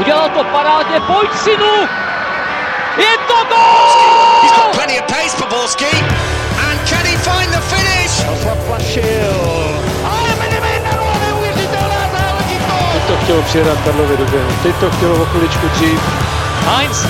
Udělal to parádně, pojď synu! Je to gol! He's got plenty of pace for Borski. And can he find the finish? Zaplašil. Ale neuvěřitelná záležitost! Teď to chtělo přijedat Karlovi do běhu. Teď to chtělo o chviličku dřív. Heinz.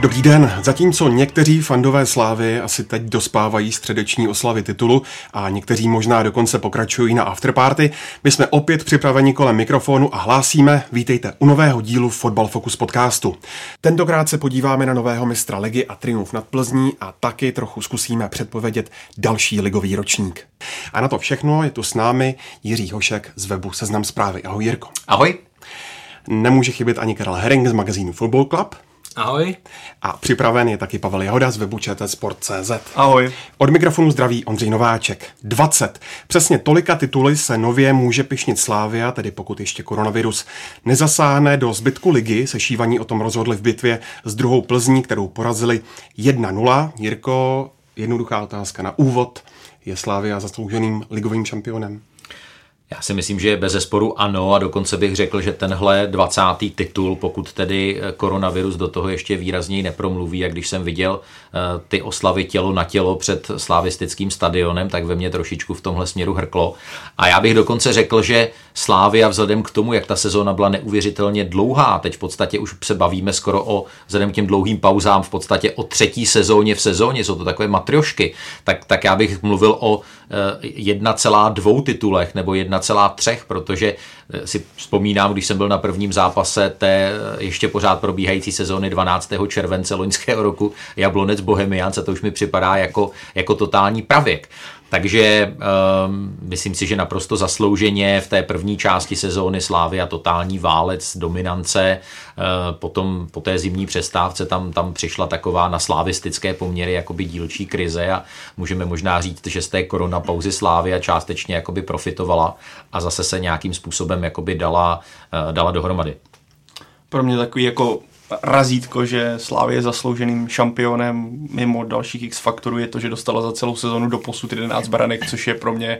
Dobrý den. Zatímco někteří fandové slávy asi teď dospávají středeční oslavy titulu a někteří možná dokonce pokračují na afterparty, my jsme opět připraveni kolem mikrofonu a hlásíme, vítejte u nového dílu Fotbal Focus podcastu. Tentokrát se podíváme na nového mistra ligy a triumf nad Plzní a taky trochu zkusíme předpovědět další ligový ročník. A na to všechno je tu s námi Jiří Hošek z webu Seznam zprávy. Ahoj Jirko. Ahoj. Nemůže chybět ani Karel Herring z magazínu Football Club. Ahoj. A připraven je taky Pavel Jahoda z webu Sport.cz. Ahoj. Od mikrofonu zdraví Ondřej Nováček. 20. Přesně tolika tituly se nově může pišnit Slávia, tedy pokud ještě koronavirus nezasáhne do zbytku ligy. Sešívaní o tom rozhodli v bitvě s druhou Plzní, kterou porazili 1-0. Jirko, jednoduchá otázka na úvod. Je Slávia zaslouženým ligovým šampionem? Já si myslím, že bez zesporu ano a dokonce bych řekl, že tenhle 20. titul, pokud tedy eh, koronavirus do toho ještě výrazněji nepromluví, a když jsem viděl eh, ty oslavy tělo na tělo před slavistickým stadionem, tak ve mně trošičku v tomhle směru hrklo. A já bych dokonce řekl, že Slávia vzhledem k tomu, jak ta sezóna byla neuvěřitelně dlouhá, teď v podstatě už se bavíme skoro o, vzhledem k těm dlouhým pauzám, v podstatě o třetí sezóně v sezóně, jsou to takové matriošky, tak, tak já bych mluvil o 1,2 titulech nebo 1,3, protože eh, si vzpomínám, když jsem byl na prvním zápase té eh, ještě pořád probíhající sezóny 12. července loňského roku Jablonec Bohemians a to už mi připadá jako, jako totální pravěk. Takže um, myslím si, že naprosto zaslouženě v té první části sezóny Slávy a totální válec, dominance, uh, potom po té zimní přestávce tam, tam přišla taková na slavistické poměry jakoby dílčí krize a můžeme možná říct, že z té korona pauzy Slávy a částečně jakoby profitovala a zase se nějakým způsobem jakoby dala, uh, dala dohromady. Pro mě takový jako razítko, že Slávě je zaslouženým šampionem mimo dalších X faktorů je to, že dostala za celou sezonu do posud 11 branek, což je pro mě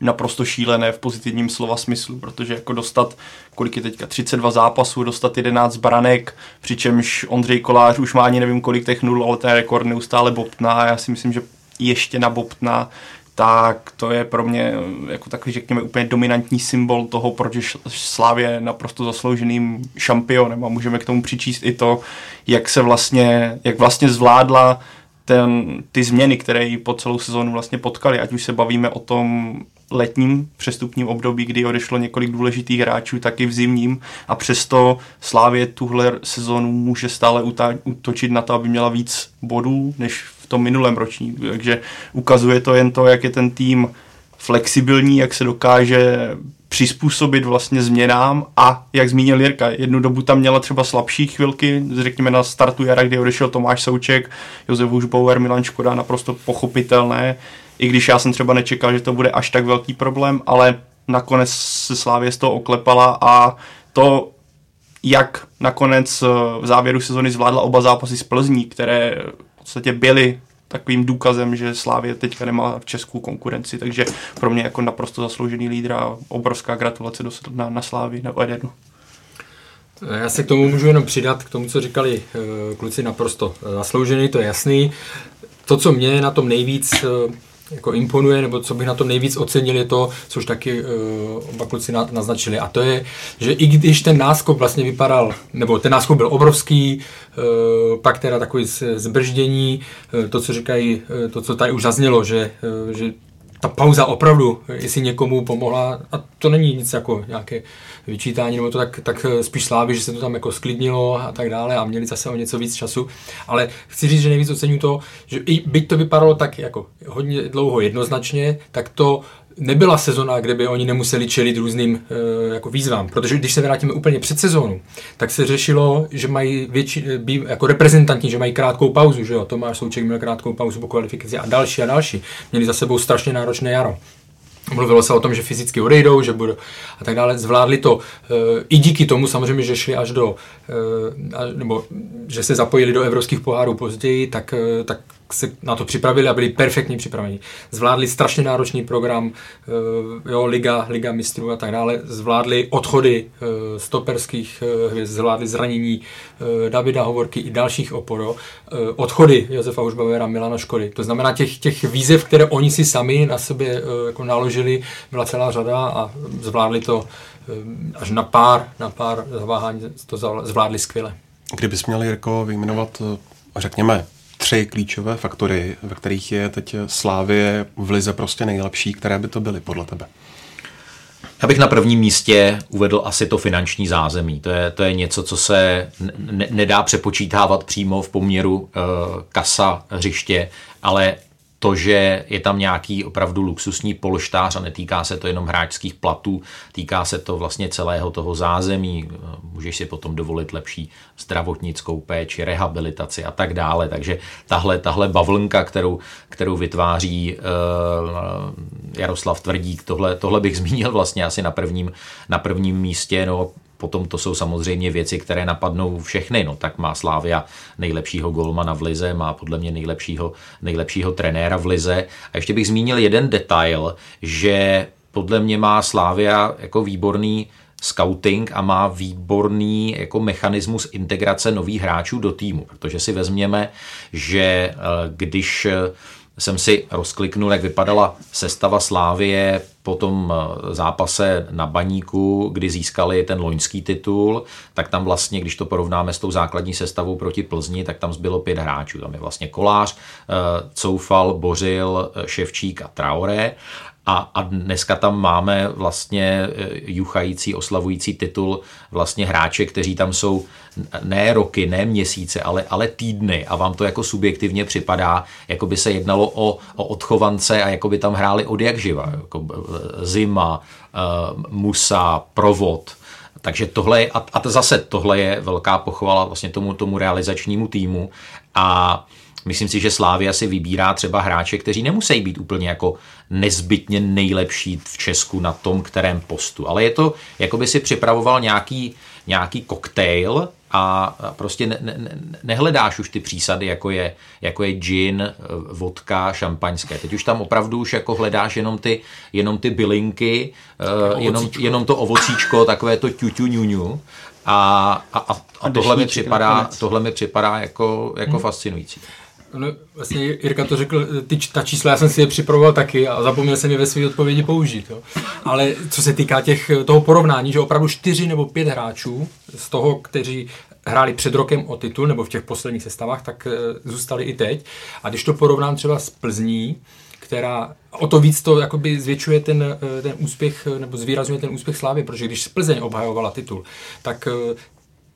naprosto šílené v pozitivním slova smyslu, protože jako dostat, kolik je teďka, 32 zápasů, dostat 11 branek, přičemž Ondřej Kolář už má ani nevím kolik těch nul, ale ten rekord neustále bobtná a já si myslím, že ještě nabobtná tak to je pro mě jako takový, řekněme, úplně dominantní symbol toho, proč je Slávě naprosto zaslouženým šampionem. A můžeme k tomu přičíst i to, jak se vlastně, jak vlastně zvládla ten, ty změny, které ji po celou sezónu vlastně potkaly, ať už se bavíme o tom letním přestupním období, kdy odešlo několik důležitých hráčů, tak i v zimním. A přesto Slávě tuhle sezónu může stále útočit na to, aby měla víc bodů než tom minulém ročníku. Takže ukazuje to jen to, jak je ten tým flexibilní, jak se dokáže přizpůsobit vlastně změnám a jak zmínil Jirka, jednu dobu tam měla třeba slabší chvilky, řekněme na startu jara, kdy odešel Tomáš Souček, Josef Užbauer, Milan Škoda, naprosto pochopitelné, i když já jsem třeba nečekal, že to bude až tak velký problém, ale nakonec se Slávě z toho oklepala a to, jak nakonec v závěru sezony zvládla oba zápasy z Plzní, které podstatě byli takovým důkazem, že Slávě teďka nemá v Česku konkurenci, takže pro mě jako naprosto zasloužený lídr a obrovská gratulace do, na, na Slávy, na Edenu. Já se k tomu můžu jenom přidat, k tomu, co říkali uh, kluci naprosto zasloužený, to je jasný. To, co mě na tom nejvíc uh, jako imponuje, nebo co bych na tom nejvíc ocenil, je to, což taky uh, oba kluci na, naznačili. A to je, že i když ten náskok vlastně vypadal, nebo ten náskok byl obrovský, uh, pak teda takový zbrždění, uh, to, co říkají, uh, to, co tady už zaznělo, že, uh, že ta pauza opravdu, jestli někomu pomohla, a to není nic jako nějaké vyčítání, nebo to tak, tak spíš slávy, že se to tam jako sklidnilo a tak dále a měli zase o něco víc času, ale chci říct, že nejvíc oceňuji to, že i byť to vypadalo tak jako hodně dlouho jednoznačně, tak to nebyla sezona, kde by oni nemuseli čelit různým e, jako výzvám. Protože když se vrátíme úplně před sezónu, tak se řešilo, že mají větší, eh, bí, jako reprezentanti, že mají krátkou pauzu, že jo. Tomáš Souček měl krátkou pauzu po kvalifikaci a další a další. Měli za sebou strašně náročné jaro. Mluvilo se o tom, že fyzicky odejdou, že budou a tak dále. Zvládli to e, i díky tomu samozřejmě, že šli až do, e, nebo že se zapojili do evropských pohárů později, tak, e, tak se na to připravili a byli perfektně připraveni. Zvládli strašně náročný program, eh, jo, Liga, Liga mistrů a tak dále. Zvládli odchody eh, stoperských hvězd, zvládli zranění Davida Hovorky i dalších oporo, odchody Josefa Užbavera, Milana Škody. To znamená těch, těch výzev, které oni si sami na sebe jako naložili, byla celá řada a zvládli to až na pár, na pár zaváhání to zvládli skvěle. Kdybys měl, Jirko, vyjmenovat, řekněme, tři klíčové faktory, ve kterých je teď Slávie v Lize prostě nejlepší, které by to byly podle tebe? Já bych na prvním místě uvedl asi to finanční zázemí. To je, to je něco, co se ne, nedá přepočítávat přímo v poměru uh, kasa hřiště, ale to, že je tam nějaký opravdu luxusní polštář a netýká se to jenom hráčských platů, týká se to vlastně celého toho zázemí, můžeš si potom dovolit lepší zdravotnickou péči, rehabilitaci a tak dále. Takže tahle, tahle bavlnka, kterou, kterou vytváří uh, Jaroslav Tvrdík, tohle, tohle bych zmínil vlastně asi na prvním, na prvním místě. No, Potom to jsou samozřejmě věci, které napadnou všechny. No, tak má Slávia nejlepšího golmana v lize, má podle mě nejlepšího, nejlepšího trenéra v lize. A ještě bych zmínil jeden detail, že podle mě má Slávia jako výborný scouting a má výborný jako mechanismus integrace nových hráčů do týmu, protože si vezměme, že eh, když jsem si rozkliknul, jak vypadala sestava Slávie po tom eh, zápase na Baníku, kdy získali ten loňský titul, tak tam vlastně, když to porovnáme s tou základní sestavou proti Plzni, tak tam zbylo pět hráčů. Tam je vlastně Kolář, eh, Coufal, Bořil, eh, Ševčík a Traoré. A, a dneska tam máme vlastně e, juchající, oslavující titul vlastně hráče, kteří tam jsou ne roky, ne měsíce, ale, ale týdny a vám to jako subjektivně připadá, jako by se jednalo o, o odchovance a jako by tam hráli od jak živa. Jako e, zima, uh, musa, provod. Takže tohle je, a, a zase tohle je velká pochvala vlastně tomu, tomu realizačnímu týmu a Myslím si, že Slávia si vybírá třeba hráče, kteří nemusí být úplně jako nezbytně nejlepší v Česku na tom, kterém postu. Ale je to, jako by si připravoval nějaký, nějaký koktejl a prostě ne, ne, nehledáš už ty přísady, jako je, jako je gin, vodka, šampaňské. Teď už tam opravdu už jako hledáš jenom ty, jenom ty bylinky, uh, jenom, jenom to ovocíčko, takové to ťuťu ňuňu. A, a, a, a tohle, mi připadá, tohle mi připadá jako, jako hmm. fascinující. No, vlastně Jirka to řekl, ty, ta čísla, já jsem si je připravoval taky a zapomněl jsem je ve své odpovědi použít. Jo. Ale co se týká těch, toho porovnání, že opravdu čtyři nebo pět hráčů z toho, kteří hráli před rokem o titul nebo v těch posledních sestavách, tak e, zůstali i teď. A když to porovnám třeba s Plzní, která o to víc to jakoby zvětšuje ten, e, ten úspěch, nebo zvýrazňuje ten úspěch Slávy, protože když Plzeň obhajovala titul, tak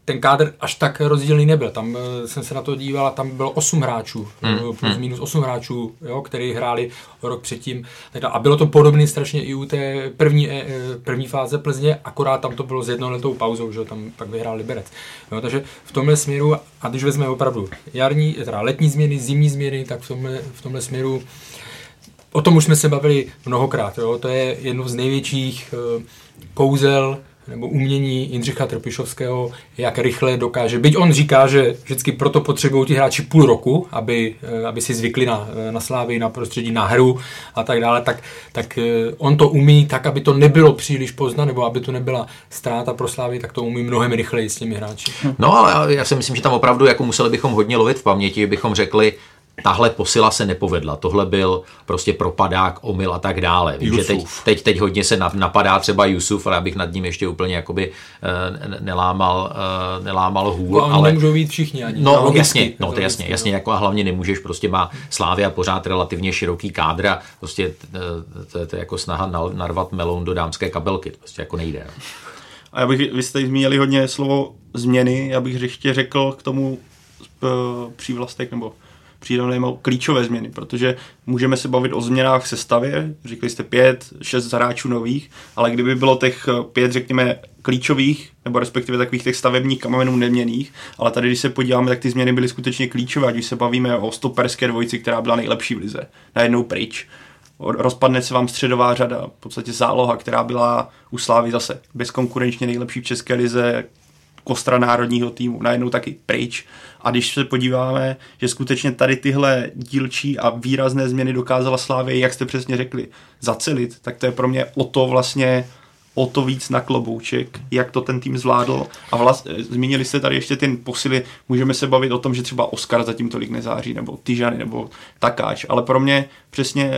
ten kádr až tak rozdílný nebyl. Tam uh, jsem se na to díval a tam bylo 8 hráčů, hmm. plus hmm. minus 8 hráčů, jo, který hráli rok předtím. A bylo to podobné strašně i u té první, eh, první fáze Plzně, akorát tam to bylo s jednoletou pauzou, že tam pak vyhrál Liberec. Jo, takže v tomhle směru, a když vezmeme opravdu jarní, teda letní změny, zimní změny, tak v tomhle, v tomhle směru O tom už jsme se bavili mnohokrát. Jo? To je jedno z největších kouzel nebo umění Jindřicha Trpišovského, jak rychle dokáže. Byť on říká, že vždycky proto potřebují ti hráči půl roku, aby, eh, aby si zvykli na, eh, na slávy, na prostředí, na hru a tak dále, tak, tak eh, on to umí tak, aby to nebylo příliš pozna, nebo aby to nebyla ztráta pro slávy, tak to umí mnohem rychleji s těmi hráči. No ale já si myslím, že tam opravdu jako museli bychom hodně lovit v paměti, bychom řekli, tahle posila se nepovedla. Tohle byl prostě propadák, omyl a tak dále. Vím, že teď, teď, teď hodně se napadá třeba Jusuf, ale abych nad ním ještě úplně jakoby uh, nelámal, uh, nelámal hůl. No, ale nemůžou být všichni ani. No, no jasně, no, to jasně, jasně, jako a hlavně nemůžeš, prostě má Slávia pořád relativně široký kádr a prostě uh, to, to, je jako snaha narvat melon do dámské kabelky, to prostě jako nejde. No. A já bych, vy jste zmínili hodně slovo změny, já bych ještě řekl k tomu přívlastek nebo přijde klíčové změny, protože můžeme se bavit o změnách sestavě, říkali jste pět, šest hráčů nových, ale kdyby bylo těch pět, řekněme, klíčových, nebo respektive takových těch stavebních kamenů neměných, ale tady, když se podíváme, tak ty změny byly skutečně klíčové, když se bavíme o stoperské dvojici, která byla nejlepší v lize, najednou pryč. Rozpadne se vám středová řada, v podstatě záloha, která byla u Slávy zase bezkonkurenčně nejlepší v České lize, kostra národního týmu, najednou taky pryč. A když se podíváme, že skutečně tady tyhle dílčí a výrazné změny dokázala Slávě, jak jste přesně řekli, zacelit, tak to je pro mě o to vlastně o to víc na klobouček, jak to ten tým zvládl. A vlast, zmínili jste tady ještě ty posily, můžeme se bavit o tom, že třeba Oscar zatím tolik nezáří, nebo Tyžany, nebo Takáč, ale pro mě přesně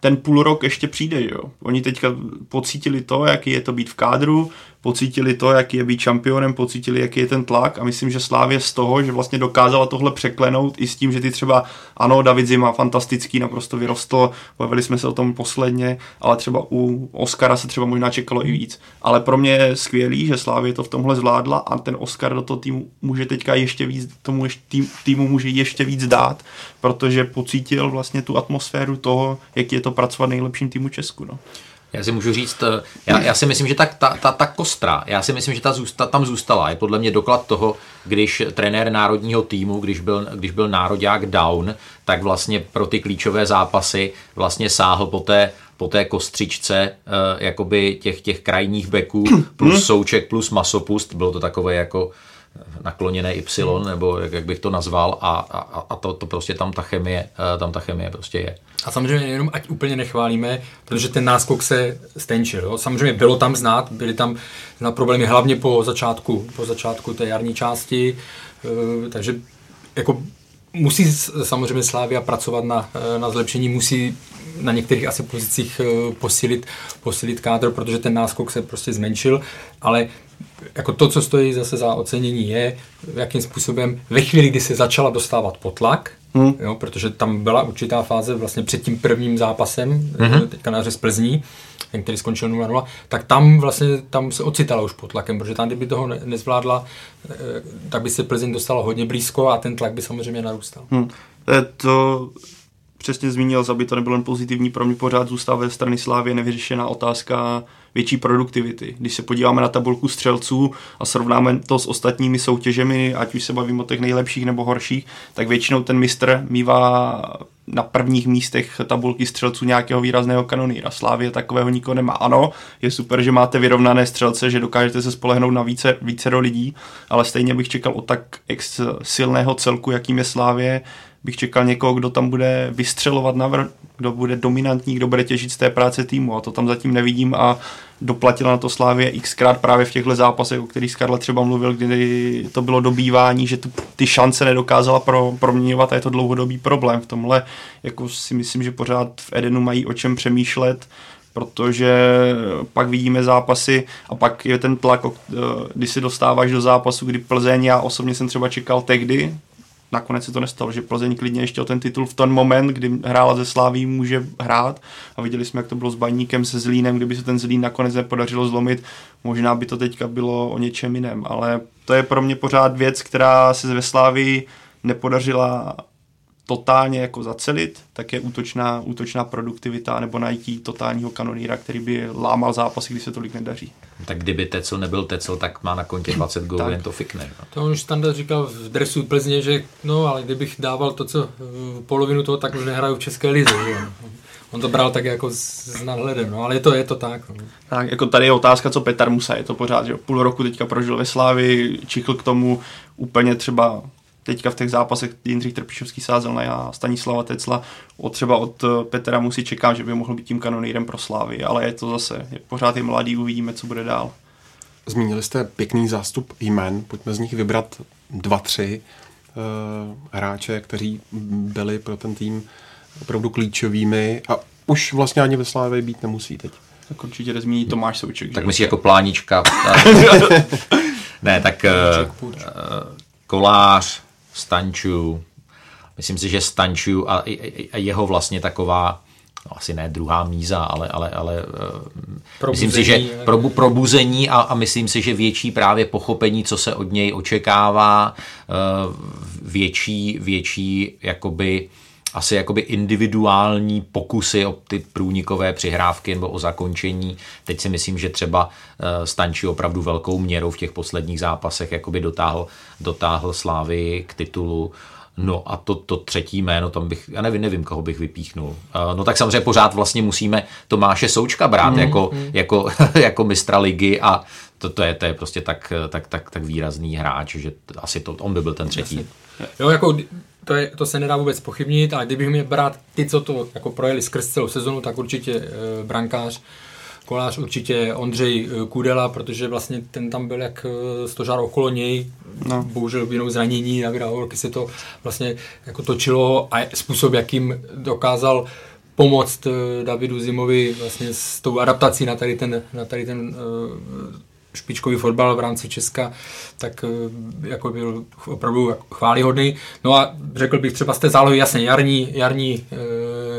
ten půl rok ještě přijde, jo. Oni teďka pocítili to, jaký je to být v kádru, pocítili to, jaký je být šampionem, pocítili, jaký je ten tlak a myslím, že Slávě z toho, že vlastně dokázala tohle překlenout i s tím, že ty třeba, ano, David Zima fantastický, naprosto vyrostl, bavili jsme se o tom posledně, ale třeba u Oscara se třeba možná čekalo i víc. Ale pro mě je skvělý, že Slávě to v tomhle zvládla a ten Oscar do toho týmu může teďka ještě víc, tomu ještě, tým, týmu může ještě víc dát, protože pocítil vlastně tu atmosféru toho, jak je to pracovat nejlepším týmu Česku. No. Já si můžu říct, eh, já, já si myslím, že ta, ta, ta, ta kostra, já si myslím, že ta zůsta, tam zůstala. Je podle mě doklad toho, když trenér národního týmu, když byl, když byl národák down, tak vlastně pro ty klíčové zápasy vlastně sáhl po té, po té kostřičce uh, jakoby těch, těch krajních beků plus souček plus masopust. Bylo to takové jako nakloněné Y, nebo jak, jak bych to nazval, a, a, a to, to prostě tam ta chemie, eh, tam ta chemie prostě je. A samozřejmě jenom ať úplně nechválíme, protože ten náskok se stenčil. Jo. Samozřejmě bylo tam znát, byly tam na problémy hlavně po začátku, po začátku té jarní části, eh, takže jako musí samozřejmě Slávia pracovat na, eh, na zlepšení, musí na některých asi pozicích posílit, posílit kádr, protože ten náskok se prostě zmenšil, ale jako to, co stojí zase za ocenění, je, jakým způsobem ve chvíli, kdy se začala dostávat potlak, hmm. jo, protože tam byla určitá fáze vlastně před tím prvním zápasem, hmm. teďka na z Plzní, ten, který skončil 0-0, tak tam vlastně tam se ocitala už pod tlakem, protože tam, kdyby toho nezvládla, eh, tak by se Plzeň dostala hodně blízko a ten tlak by samozřejmě narůstal. Hmm. To přesně zmínil, aby to nebylo jen pozitivní, pro mě pořád zůstává ve strany Slávě nevyřešená otázka větší produktivity. Když se podíváme na tabulku střelců a srovnáme to s ostatními soutěžemi, ať už se bavíme o těch nejlepších nebo horších, tak většinou ten mistr mývá na prvních místech tabulky střelců nějakého výrazného kanonýra. Slávě takového nikoho nemá. Ano, je super, že máte vyrovnané střelce, že dokážete se spolehnout na více, více do lidí, ale stejně bych čekal o tak ex silného celku, jakým je Slávě, bych čekal někoho, kdo tam bude vystřelovat navrh, kdo bude dominantní, kdo bude těžit z té práce týmu a to tam zatím nevidím a doplatila na to Slávě xkrát právě v těchto zápasech, o kterých Skarla třeba mluvil, kdy to bylo dobývání, že tu, ty šance nedokázala pro, proměňovat a je to dlouhodobý problém v tomhle. Jako si myslím, že pořád v Edenu mají o čem přemýšlet, protože pak vidíme zápasy a pak je ten tlak, když si dostáváš do zápasu, kdy Plzeň, já osobně jsem třeba čekal tehdy, nakonec se to nestalo, že Plzeň klidně ještě o ten titul v ten moment, kdy hrála ze Sláví, může hrát. A viděli jsme, jak to bylo s Baníkem, se Zlínem, kdyby se ten Zlín nakonec nepodařilo zlomit, možná by to teďka bylo o něčem jiném, ale to je pro mě pořád věc, která se ve Slávii nepodařila totálně jako zacelit, tak je útočná, útočná produktivita nebo najít totálního kanoníra, který by lámal zápasy, když se tolik nedaří. Tak kdyby Tecel nebyl Tecel, tak má na kontě 20 gólů, jen to fikne. No. To už Standa říkal v dresu Plzně, že no, ale kdybych dával to, co eh, polovinu toho, tak už nehraju v České lize. Že? On to bral tak jako s nadhledem, no, ale je to, je to tak. No. Tak, jako tady je otázka, co Petar Musa, je to pořád, že půl roku teďka prožil ve Slávi, čichl k tomu úplně třeba teďka v těch zápasech Jindřich Trpišovský sázel na já, Stanislava Tecla, o třeba od eh, Petra musí čekám, že by mohl být tím kanonýrem pro Slávy, ale je to zase, je, pořád je mladý, uvidíme, co bude dál. Zmínili jste pěkný zástup jmen, pojďme z nich vybrat dva, tři uh, hráče, kteří byli pro ten tým opravdu klíčovými a už vlastně ani ve Slávě být nemusí teď. Tak určitě zmíní Tomáš Souček. Tak myslí jako plánička. ne, tak uh, kolář, Stanču, myslím si, že Stanču a, a jeho vlastně taková no, asi ne druhá míza, ale, ale, ale probuzení, myslím si, že probu, probuzení a, a myslím si, že větší právě pochopení, co se od něj očekává, eh, větší, větší jakoby asi jakoby individuální pokusy o ty průnikové přihrávky nebo o zakončení. Teď si myslím, že třeba eh, Stanči opravdu velkou měrou v těch posledních zápasech jakoby dotáhl, dotáhl Slávy k titulu. No a to, to třetí jméno, tam bych, já nevím, nevím, koho bych vypíchnul. Eh, no tak samozřejmě pořád vlastně musíme Tomáše Součka brát mm, jako, mm. Jako, jako mistra ligy a to, to, je, to je prostě tak, tak, tak, tak výrazný hráč, že asi to, on by byl ten třetí. Jo, jako to, je, to se nedá vůbec pochybnit, ale kdybych měl brát ty, co to jako projeli skrz celou sezonu, tak určitě e, brankář, kolář určitě Ondřej eh, Kudela, protože vlastně ten tam byl jak eh, stožár okolo něj, no. bohužel vinou zranění, Davida Holky se to vlastně jako točilo a způsob, jakým dokázal pomoct Davidu Zimovi vlastně s tou adaptací na tady ten, na tady ten špičkový fotbal v rámci Česka, tak eh, jako byl opravdu chválihodný. No a řekl bych třeba z té zálohy, jasně, jarní, jarní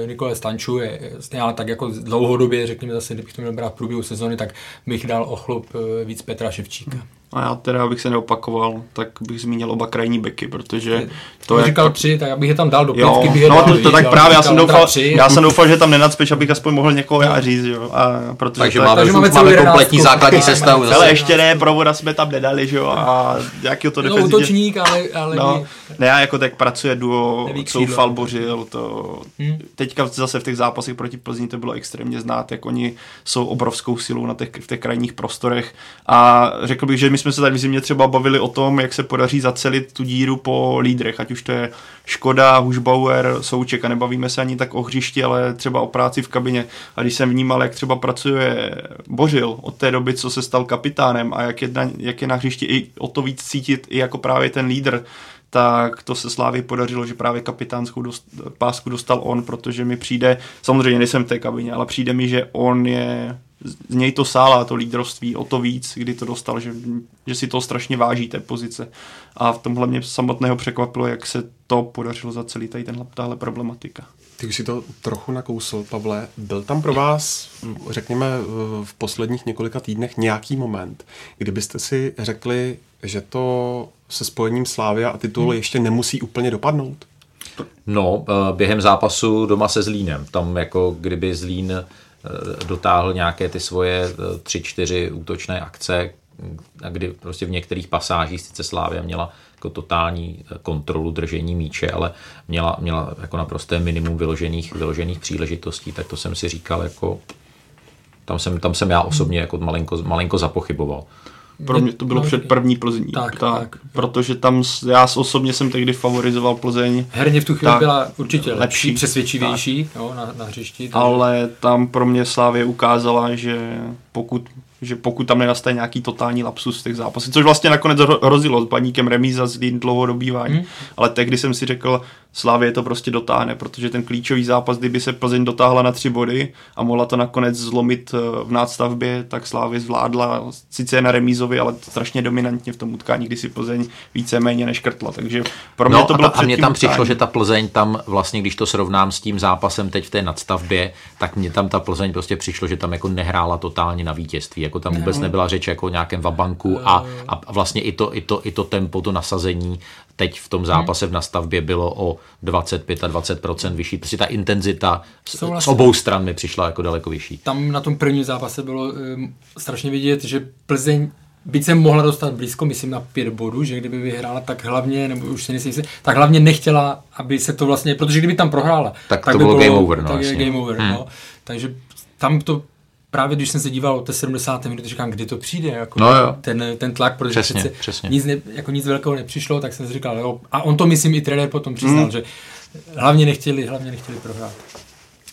e, Nikole Stanču je jasně, ale tak jako dlouhodobě, řekněme zase, kdybych to měl brát v průběhu sezony, tak bych dal ochlop e, víc Petra Ševčíka. Hmm. A já teda, abych se neopakoval, tak bych zmínil oba krajní beky, protože to je... říkal tři, tak abych je tam dal do pětky, bych je No to, to tak právě, já jsem, doufal, tři. já jsem doufal, že tam nenacpeš, abych aspoň mohl někoho já říct, jo. A protože takže, máme, takže máme, máme kompletní základní sestavu. Ale ještě ne, provoda jsme tam nedali, že jo, a jaký to defenzivně... No, útočník, ale... ale no, ne, já jako tak pracuje duo Soufal, Bořil, to... Hmm. Teďka zase v těch zápasech proti Plzni to bylo extrémně znát, jak oni jsou obrovskou silou na těch, v těch krajních prostorech a řekl bych, že my jsme se tady v zimě třeba bavili o tom, jak se podaří zacelit tu díru po lídrech, ať už to je Škoda, Hušbauer, Souček a nebavíme se ani tak o hřišti, ale třeba o práci v kabině. A když jsem vnímal, jak třeba pracuje Bořil od té doby, co se stal kapitánem a jak je na, jak je na hřišti i o to víc cítit i jako právě ten lídr, tak to se Slávy podařilo, že právě kapitánskou dost, pásku dostal on, protože mi přijde, samozřejmě nejsem v té kabině, ale přijde mi, že on je z něj to sála, to lídrovství, o to víc, kdy to dostal, že, že si to strašně váží, té pozice. A v tomhle mě samotného překvapilo, jak se to podařilo za celý tady tenhle, tahle problematika. Ty už si to trochu nakousl, Pavle. Byl tam pro vás, řekněme, v posledních několika týdnech nějaký moment, kdybyste si řekli, že to se spojením Slávia a titul hmm. ještě nemusí úplně dopadnout? No, eh, během zápasu doma se Zlínem. Tam jako kdyby Zlín dotáhl nějaké ty svoje eh, tři, čtyři útočné akce, kdy prostě v některých pasážích sice Slávia měla jako totální eh, kontrolu držení míče, ale měla, měla jako naprosté minimum vyložených, vyložených příležitostí, tak to jsem si říkal jako tam jsem, tam jsem já osobně jako malinko, malinko zapochyboval. Pro mě to bylo no, před první Plzní. Tak, tak, tak. Protože tam já osobně jsem tehdy favorizoval Plzeň. Herně v tu chvíli byla určitě lepší, lepší přesvědčivější jo, na, na hřišti. Takže... Ale tam pro mě Slávě ukázala, že pokud že pokud tam nenastane nějaký totální lapsus v těch zápasech, což vlastně nakonec hrozilo s baníkem remíza z dlouhodobývání, hmm. ale tehdy jsem si řekl, Slávě to prostě dotáhne, protože ten klíčový zápas, kdyby se Plzeň dotáhla na tři body a mohla to nakonec zlomit eh, v nástavbě, tak Slávě zvládla sice na remízovi, ale strašně dominantně v tom utkání, kdy si Plzeň víceméně neškrtla. Takže pro mě no, to bylo a, a mě tam utkání. přišlo, že ta Plzeň tam vlastně, když to srovnám s tím zápasem teď v té nadstavbě, tak mě tam ta Plzeň prostě přišlo, že tam jako nehrála totálně na vítězství. Jako tam vůbec nebyla řeč jako o nějakém vabanku a, a vlastně i to, i, to, i to tempo, to nasazení teď v tom zápase v nastavbě bylo o 25 a 20 vyšší. Prostě ta intenzita z, z obou stran mi přišla jako daleko vyšší. Tam na tom prvním zápase bylo um, strašně vidět, že Plzeň byť se mohla dostat blízko, myslím na pět bodů, že kdyby vyhrála, tak hlavně, nebo už si nejsem tak hlavně nechtěla, aby se to vlastně, protože kdyby tam prohrála, tak, tak to by bylo, game over. No, tak je game over, hmm. no. Takže tam to právě když jsem se díval o té 70. minuty, říkám, kdy to přijde, jako no jo. Ten, ten tlak, protože přesně, přece přesně. Nic, ne, jako nic velkého nepřišlo, tak jsem si říkal, jo, a on to myslím i trenér potom přiznal, mm. že hlavně nechtěli, hlavně nechtěli prohrát.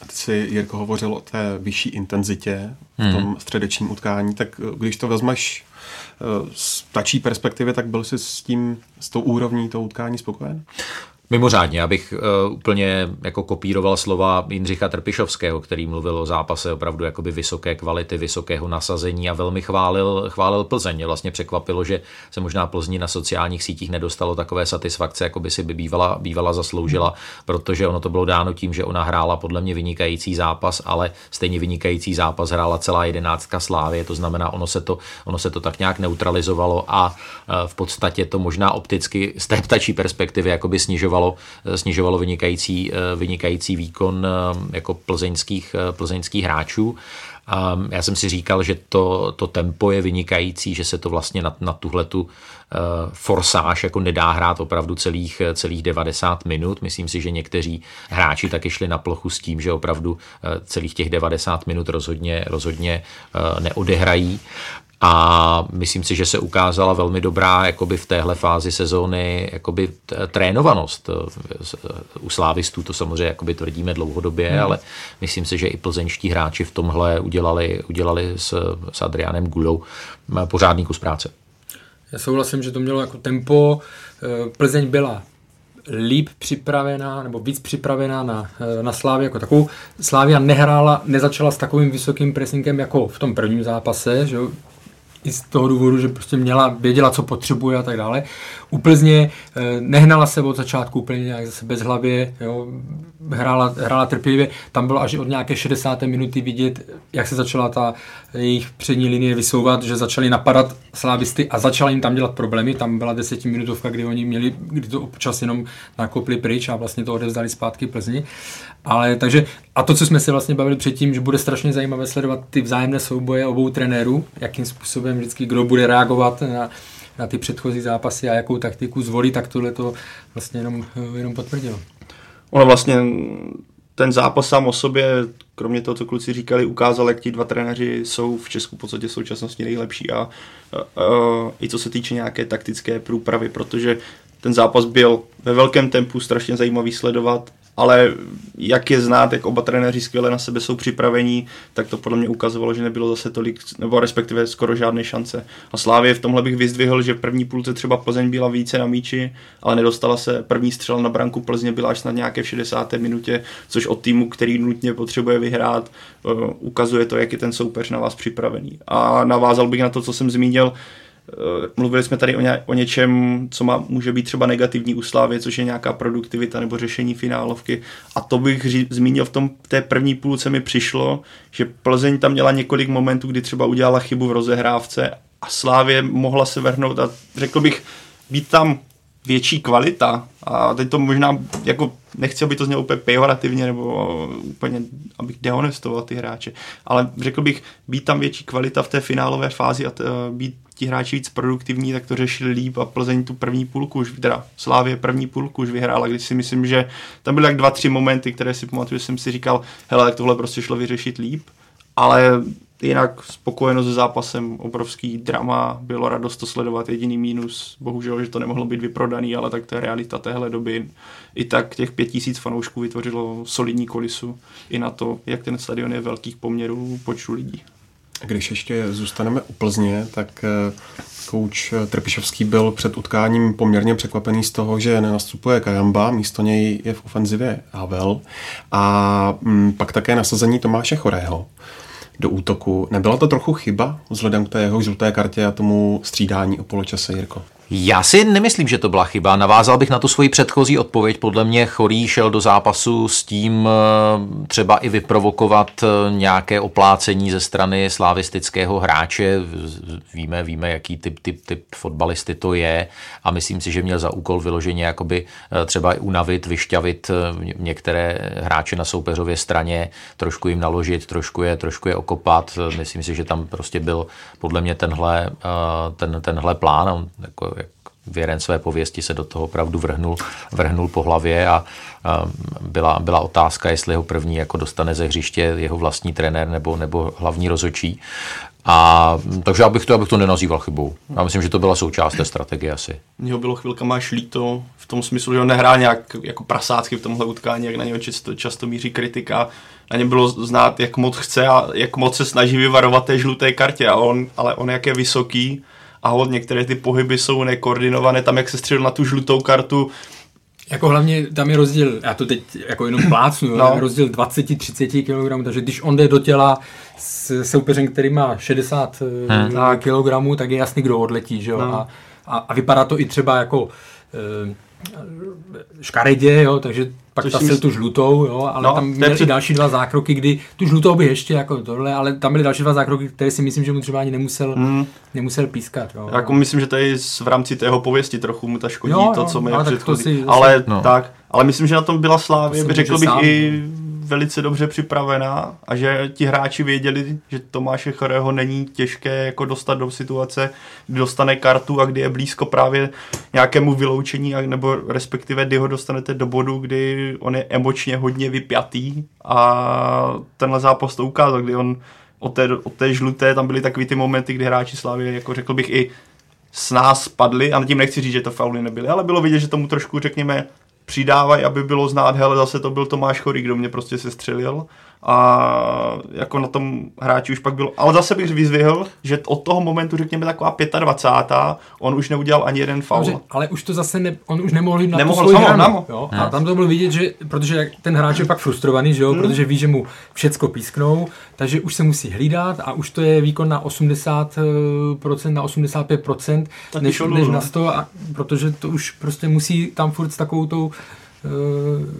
A ty jsi, Jirko, hovořil o té vyšší intenzitě v hmm. tom středečním utkání, tak když to vezmeš eh, z tačí perspektivy, tak byl jsi s tím, s tou úrovní toho utkání spokojen? Mimořádně, abych uh, úplně jako kopíroval slova Jindřicha Trpišovského, který mluvil o zápase opravdu jakoby vysoké kvality, vysokého nasazení a velmi chválil, chválil Plzeň. Mě vlastně překvapilo, že se možná Plzni na sociálních sítích nedostalo takové satisfakce, jako by si by bývala, bývala zasloužila, protože ono to bylo dáno tím, že ona hrála podle mě vynikající zápas, ale stejně vynikající zápas hrála celá jedenáctka Slávy, to znamená, ono se to, ono se to tak nějak neutralizovalo a uh, v podstatě to možná opticky z té ptačí perspektivy jakoby snižovalo snižovalo, eh, snižovalo vynikající, eh, vynikající výkon eh, jako plzeňských, plzeňských hráčů. A já jsem si říkal, že to, to tempo je vynikající, že se to vlastně na, na tuhletu uh, forsáž jako nedá hrát opravdu celých, celých 90 minut. Myslím si, že někteří hráči taky šli na plochu s tím, že opravdu celých těch 90 minut rozhodně, rozhodně neodehrají. A myslím si, že se ukázala velmi dobrá jakoby v téhle fázi sezóny jakoby trénovanost u slávistů, to samozřejmě jakoby tvrdíme dlouhodobě, hmm. ale myslím si, že i plzeňští hráči v tomhle udělali, udělali s, s Adrianem Gulou pořádný kus práce. Já souhlasím, že to mělo jako tempo. Plzeň byla líp připravená nebo víc připravená na, na Slávě jako takovou. Slávia nehrála, nezačala s takovým vysokým pressingem jako v tom prvním zápase, že i z toho důvodu, že prostě měla, věděla, co potřebuje a tak dále. U Plzně eh, nehnala se od začátku úplně nějak zase bez hlavě, jo, hrála, hrála trpělivě, tam bylo až od nějaké 60. minuty vidět, jak se začala ta jejich přední linie vysouvat, že začali napadat slávisty a začala jim tam dělat problémy, tam byla desetiminutovka, kdy oni měli, kdy to občas jenom nakopli pryč a vlastně to odevzdali zpátky Plzni. Ale takže, a to, co jsme se vlastně bavili předtím, že bude strašně zajímavé sledovat ty vzájemné souboje obou trenérů, jakým způsobem vždycky kdo bude reagovat na, na ty předchozí zápasy a jakou taktiku zvolí, tak tohle to vlastně jenom, jenom potvrdilo. Ono vlastně ten zápas sám o sobě, kromě toho, co kluci říkali, ukázal, jak ti dva trenéři jsou v Česku v podstatě v současnosti nejlepší a, a, a i co se týče nějaké taktické průpravy, protože ten zápas byl ve velkém tempu strašně zajímavý sledovat ale jak je znát, jak oba trenéři skvěle na sebe jsou připravení, tak to podle mě ukazovalo, že nebylo zase tolik, nebo respektive skoro žádné šance. A Slávě v tomhle bych vyzdvihl, že v první půlce třeba Plzeň byla více na míči, ale nedostala se první střel na branku Plzně byla až na nějaké v 60. minutě, což od týmu, který nutně potřebuje vyhrát, eh, ukazuje to, jak je ten soupeř na vás připravený. A navázal bych na to, co jsem zmínil, mluvili jsme tady o, ně, o něčem, co má, může být třeba negativní u Slávy, což je nějaká produktivita nebo řešení finálovky. A to bych ří, zmínil v tom té první půlce mi přišlo, že Plzeň tam měla několik momentů, kdy třeba udělala chybu v rozehrávce a Slávě mohla se vrhnout a řekl bych, být tam větší kvalita a teď to možná jako nechci, aby to znělo úplně pejorativně nebo úplně, abych dehonestoval ty hráče, ale řekl bych, být tam větší kvalita v té finálové fázi a t, být ti hráči víc produktivní, tak to řešili líp a Plzeň tu první půlku už, teda Slávě první půlku už vyhrála, když si myslím, že tam byly tak dva, tři momenty, které si pamatuju, že jsem si říkal, hele, tak tohle prostě šlo vyřešit líp, ale jinak spokojenost se zápasem, obrovský drama, bylo radost to sledovat, jediný mínus, bohužel, že to nemohlo být vyprodaný, ale tak to je realita téhle doby. I tak těch pět tisíc fanoušků vytvořilo solidní kolisu i na to, jak ten stadion je velkých poměrů počtu lidí. Když ještě zůstaneme u Plzně, tak eh, kouč Trpišovský byl před utkáním poměrně překvapený z toho, že nenastupuje Kajamba, místo něj je v ofenzivě Havel a mm, pak také nasazení Tomáše Chorého do útoku. Nebyla to trochu chyba vzhledem k té jeho žluté kartě a tomu střídání o poločase, Jirko? Já si nemyslím, že to byla chyba. Navázal bych na tu svoji předchozí odpověď. Podle mě Chorý šel do zápasu s tím eh, třeba i vyprovokovat eh, nějaké oplácení ze strany slavistického hráče. Víme, víme, jaký typ, typ, typ fotbalisty to je a myslím si, že měl za úkol vyloženě jakoby eh, třeba i unavit, vyšťavit některé hráče na soupeřově straně, trošku jim naložit, trošku je, trošku je okopat. Myslím si, že tam prostě byl podle mě tenhle, ten, tenhle plán. Jako věren své pověsti se do toho opravdu vrhnul, vrhnul po hlavě a, a byla, byla otázka, jestli ho první jako dostane ze hřiště jeho vlastní trenér nebo, nebo hlavní rozočí. A takže abych to, abych to nenazýval chybou. Já myslím, že to byla součást té strategie asi. Mně bylo chvilkama až líto v tom smyslu, že on nehrál nějak jako prasácky v tomhle utkání, jak na něho často, často míří kritika. Na něm bylo znát, jak moc chce a jak moc se snaží vyvarovat té žluté kartě. A on, ale on jak je vysoký, a hod některé ty pohyby jsou nekoordinované, tam jak se střelil na tu žlutou kartu, jako hlavně tam je rozdíl, já to teď jako jenom plácnu, no. rozdíl 20-30 kg, takže když on jde do těla s soupeřem, který má 60 hmm. kg, tak je jasný, kdo odletí, že jo? No. A, a, a vypadá to i třeba jako e, škaredě, jo, takže pak Což tasil tu žlutou, jo, ale no, tam měl před... další dva zákroky, kdy tu žlutou by ještě jako tohle, ale tam byly další dva zákroky, které si myslím, že mu třeba ani nemusel, hmm. nemusel pískat. Jo. Jako myslím, že to je v rámci tého pověsti trochu mu ta škodí jo, to, co mi předchozí. Ale, no. tak, ale myslím, že na tom byla Slávě, by řekl bych sám, i velice dobře připravená a že ti hráči věděli, že Tomáše Chorého není těžké jako dostat do situace, kdy dostane kartu a kdy je blízko právě nějakému vyloučení, nebo respektive kdy ho dostanete do bodu, kdy on je emočně hodně vypjatý a tenhle zápas to ukázal, kdy on od té, od té žluté tam byly takový ty momenty, kdy hráči Slávy, jako řekl bych i s nás padli, a tím nechci říct, že to fauly nebyly, ale bylo vidět, že tomu trošku, řekněme, přidávají, aby bylo znát, hele, zase to byl Tomáš Chorý, kdo mě prostě se střelil a jako na tom hráči už pak bylo, ale zase bych vyzvihl, že od toho momentu, řekněme taková 25. on už neudělal ani jeden faul. Dobře, ale už to zase, ne, on už nemohl jít na nemohl, tu svoji hranu, jo? A tam to bylo vidět, že, protože ten hráč je pak frustrovaný, že jo? Hmm. protože ví, že mu všecko písknou, takže už se musí hlídat a už to je výkon na 80%, na 85%, než, než na 100, a, protože to už prostě musí tam furt s takovou tou uh,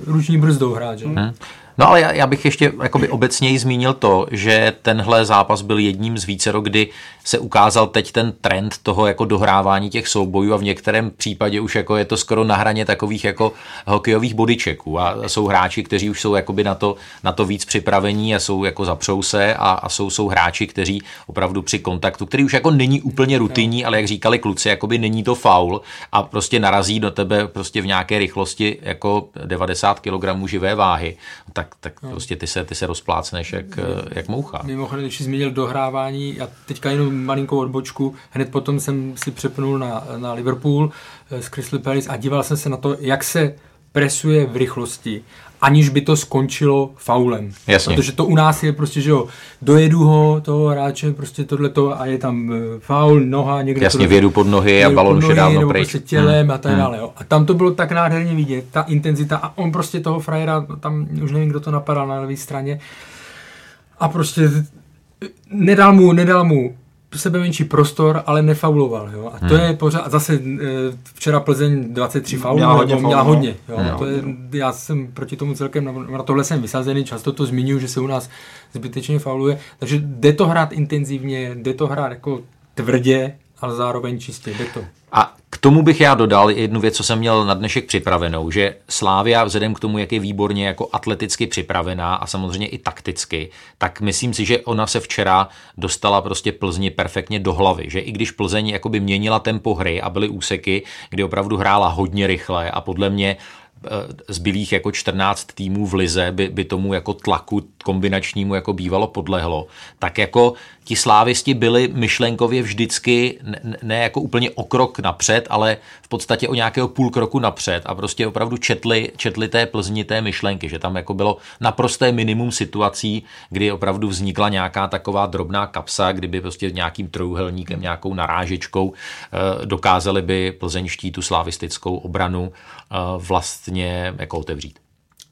ruční brzdou hrát. Že? Hmm. No ale já, já bych ještě jakoby obecněji zmínil to, že tenhle zápas byl jedním z vícero, kdy se ukázal teď ten trend toho jako dohrávání těch soubojů a v některém případě už jako je to skoro na hraně takových jako hokejových bodyčeků a jsou hráči, kteří už jsou jakoby na to, na to víc připravení a jsou jako zapřou se a, a jsou, jsou hráči, kteří opravdu při kontaktu, který už jako není úplně rutinní, ale jak říkali kluci, jakoby není to faul a prostě narazí do tebe prostě v nějaké rychlosti jako 90 kg živé váhy, tak, tak no. prostě ty se, ty se rozplácneš jak, jak moucha. Mimochodem, když jsi zmínil dohrávání, já teďka jenom malinkou odbočku. Hned potom jsem si přepnul na, na Liverpool z eh, Crystal Palace a díval jsem se na to, jak se presuje v rychlosti, aniž by to skončilo faulem. Jasně. Protože to u nás je prostě, že jo, dojedu ho, toho hráče, prostě tohleto a je tam eh, faul, noha, někde Jasně, to, vědu pod nohy a balon už je dávno pryč. Prostě tělem hmm. a tak hmm. dále. Jo. A tam to bylo tak nádherně vidět, ta intenzita a on prostě toho frajera, tam už nevím, kdo to napadal na levé straně, a prostě nedal mu, nedal mu sebe menší prostor, ale nefauloval. Jo? A to hmm. je pořád, zase e, včera Plzeň 23 faulů, měla hodně. Měla hodně jo? Hmm. To je, já jsem proti tomu celkem, na, na tohle jsem vysazený, často to zmiňuji, že se u nás zbytečně fauluje, takže jde to hrát intenzivně, jde to hrát jako tvrdě, ale zároveň čistě, jde to. A k tomu bych já dodal jednu věc, co jsem měl na dnešek připravenou, že Slávia vzhledem k tomu, jak je výborně jako atleticky připravená a samozřejmě i takticky, tak myslím si, že ona se včera dostala prostě Plzni perfektně do hlavy, že i když Plzeň jakoby měnila tempo hry a byly úseky, kdy opravdu hrála hodně rychle a podle mě zbylých jako 14 týmů v lize by, by tomu jako tlaku kombinačnímu jako bývalo podlehlo, tak jako ti slávisti byli myšlenkově vždycky ne, ne jako úplně o krok napřed, ale v podstatě o nějakého půl kroku napřed a prostě opravdu četli, četli té Plzni té myšlenky, že tam jako bylo naprosté minimum situací, kdy opravdu vznikla nějaká taková drobná kapsa, kdyby prostě nějakým trojuhelníkem, nějakou narážečkou eh, dokázali by plzeňští tu slavistickou obranu eh, vlastně jako otevřít.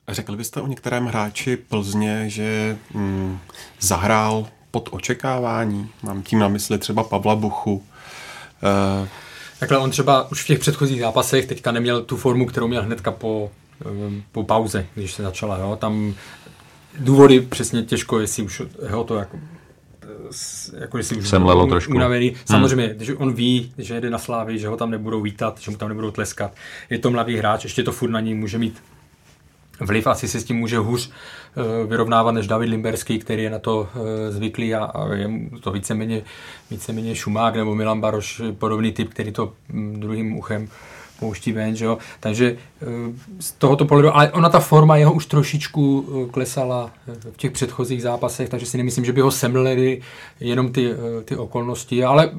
Řekl byste o některém hráči Plzně, že mm, zahrál pod očekávání? Mám tím na mysli třeba Pavla Buchu. E... Takhle on třeba už v těch předchozích zápasech teďka neměl tu formu, kterou měl hnedka po, eh, po pauze, když se začala. Jo? Tam důvody přesně těžko, jestli už ho to jako jako jestli už Semlelo trošku. unavený. Hmm. Samozřejmě, hmm. když on ví, že jede na Slávy, že ho tam nebudou vítat, že mu tam nebudou tleskat. Je to mladý hráč, ještě to furt na ní může mít vliv, asi se s tím může hůř eh, vyrovnávat než David Limberský, který je na to eh, zvyklý a, a je to víceméně, víceméně Šumák nebo Milan Baroš, podobný typ, který to mm, druhým uchem pouští ven, že jo? Takže eh, z tohoto pohledu, ale ona ta forma jeho už trošičku eh, klesala eh, v těch předchozích zápasech, takže si nemyslím, že by ho semleli jenom ty, ty okolnosti, ale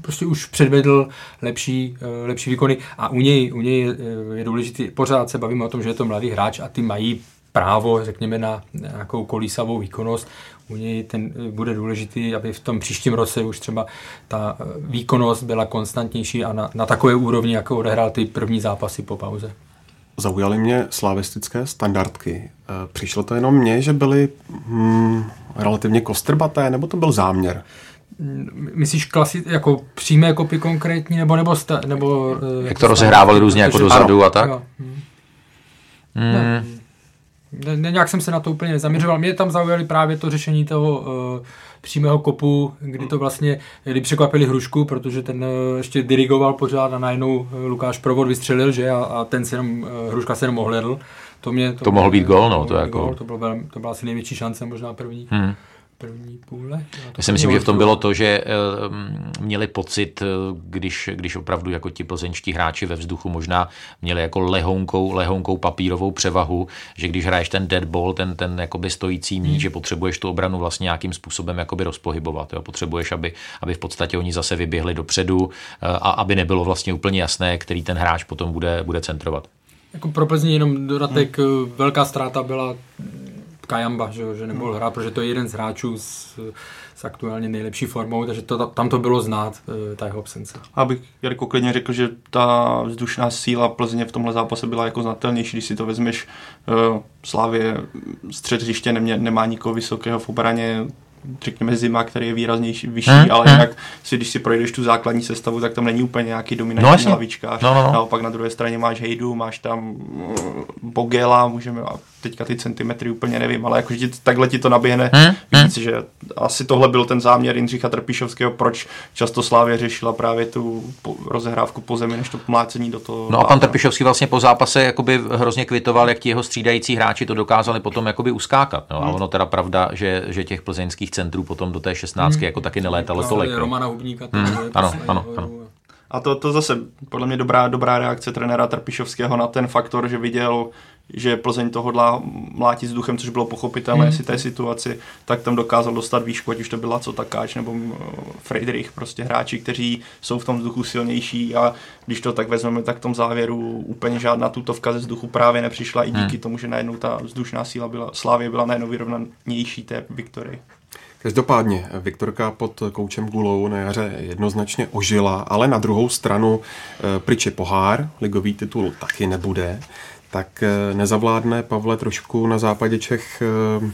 prostě už předvedl lepší, lepší výkony a u něj, u něj je, je důležitý, pořád se bavíme o tom, že je to mladý hráč a ty mají právo, řekněme, na nějakou kolísavou výkonnost. U něj ten bude důležitý, aby v tom příštím roce už třeba ta výkonnost byla konstantnější a na, na takové úrovni, jako odehrál ty první zápasy po pauze. Zaujaly mě slavistické standardky. E, přišlo to jenom mně, že byly hmm, relativně kostrbaté, nebo to byl záměr? Myslíš klasi, jako přímé kopy konkrétní, nebo nebo, sta, nebo Jak to rozehrávali různě jako dozadu a tak? Jo. Hmm. Hmm. Ne, ne, nějak jsem se na to úplně zaměřoval. Mě tam zaujali právě to řešení toho uh, přímého kopu, kdy to vlastně, kdy překvapili Hrušku, protože ten uh, ještě dirigoval pořád a najednou uh, Lukáš Provod vystřelil, že a, a ten se jenom, uh, Hruška se jenom ohledl. To, mě, to, to mohl být gol, no. To, jako... gol, to, bylo, to byla asi největší šance, možná první. Hmm. První půle. Já si myslím, že v tom bylo to, že uh, měli pocit, když, když opravdu jako ti plzeňští hráči ve vzduchu možná měli jako lehonkou, lehonkou papírovou převahu, že když hraješ ten dead ball, ten, ten jakoby stojící míč, hmm. že potřebuješ tu obranu vlastně nějakým způsobem jakoby rozpohybovat. Jo? Potřebuješ, aby, aby v podstatě oni zase vyběhli dopředu uh, a aby nebylo vlastně úplně jasné, který ten hráč potom bude, bude centrovat. Jako pro Plzeň jenom dodatek, hmm. velká ztráta byla Kajamba, že, že nemohl hrát, protože to je jeden z hráčů s, s aktuálně nejlepší formou, takže to, tam to bylo znát, eh, ta jeho absence. Abych Jarko klidně řekl, že ta vzdušná síla Plzně v tomhle zápase byla jako znatelnější, když si to vezmeš, uh, Slávě střed hřiště nemá nikoho vysokého v obraně, řekněme zima, který je výraznější, vyšší, hmm, ale hmm. jinak si, když si projdeš tu základní sestavu, tak tam není úplně nějaký dominantní no. No, no, no. Naopak na druhé straně máš Hejdu, máš tam mm, Bogela, můžeme, a teďka ty centimetry úplně nevím, ale jakože takhle ti to naběhne hmm, hmm. víc, hmm. že asi tohle byl ten záměr Jindřicha Trpišovského, proč často Slávě řešila právě tu rozehrávku po zemi, než to mlácení do toho. No a pan Trpišovský vlastně po zápase jakoby hrozně kvitoval, jak ti jeho střídající hráči to dokázali potom jakoby uskákat. No. A hmm. ono teda pravda, že, že těch plzeňských centrů potom do té 16 hmm. jako taky nelétalo tolik. No. Romana Hubníka. Hmm. Ano, ano, ano, ano. A to, to zase podle mě dobrá, dobrá reakce trenéra Trpišovského na ten faktor, že viděl, že Plzeň to hodlá mlátit s duchem, což bylo pochopitelné hmm. si té situaci, tak tam dokázal dostat výšku, ať už to byla co Takáč nebo Friedrich, prostě hráči, kteří jsou v tom vzduchu silnější a když to tak vezmeme, tak v tom závěru úplně žádná tutovka ze vzduchu právě nepřišla i díky hmm. tomu, že najednou ta vzdušná síla byla, Slávě byla najednou vyrovnanější té Viktorii. Každopádně Viktorka pod koučem Gulou na jaře jednoznačně ožila, ale na druhou stranu eh, pryč je pohár, ligový titul taky nebude, tak eh, nezavládne Pavle trošku na západě Čech eh,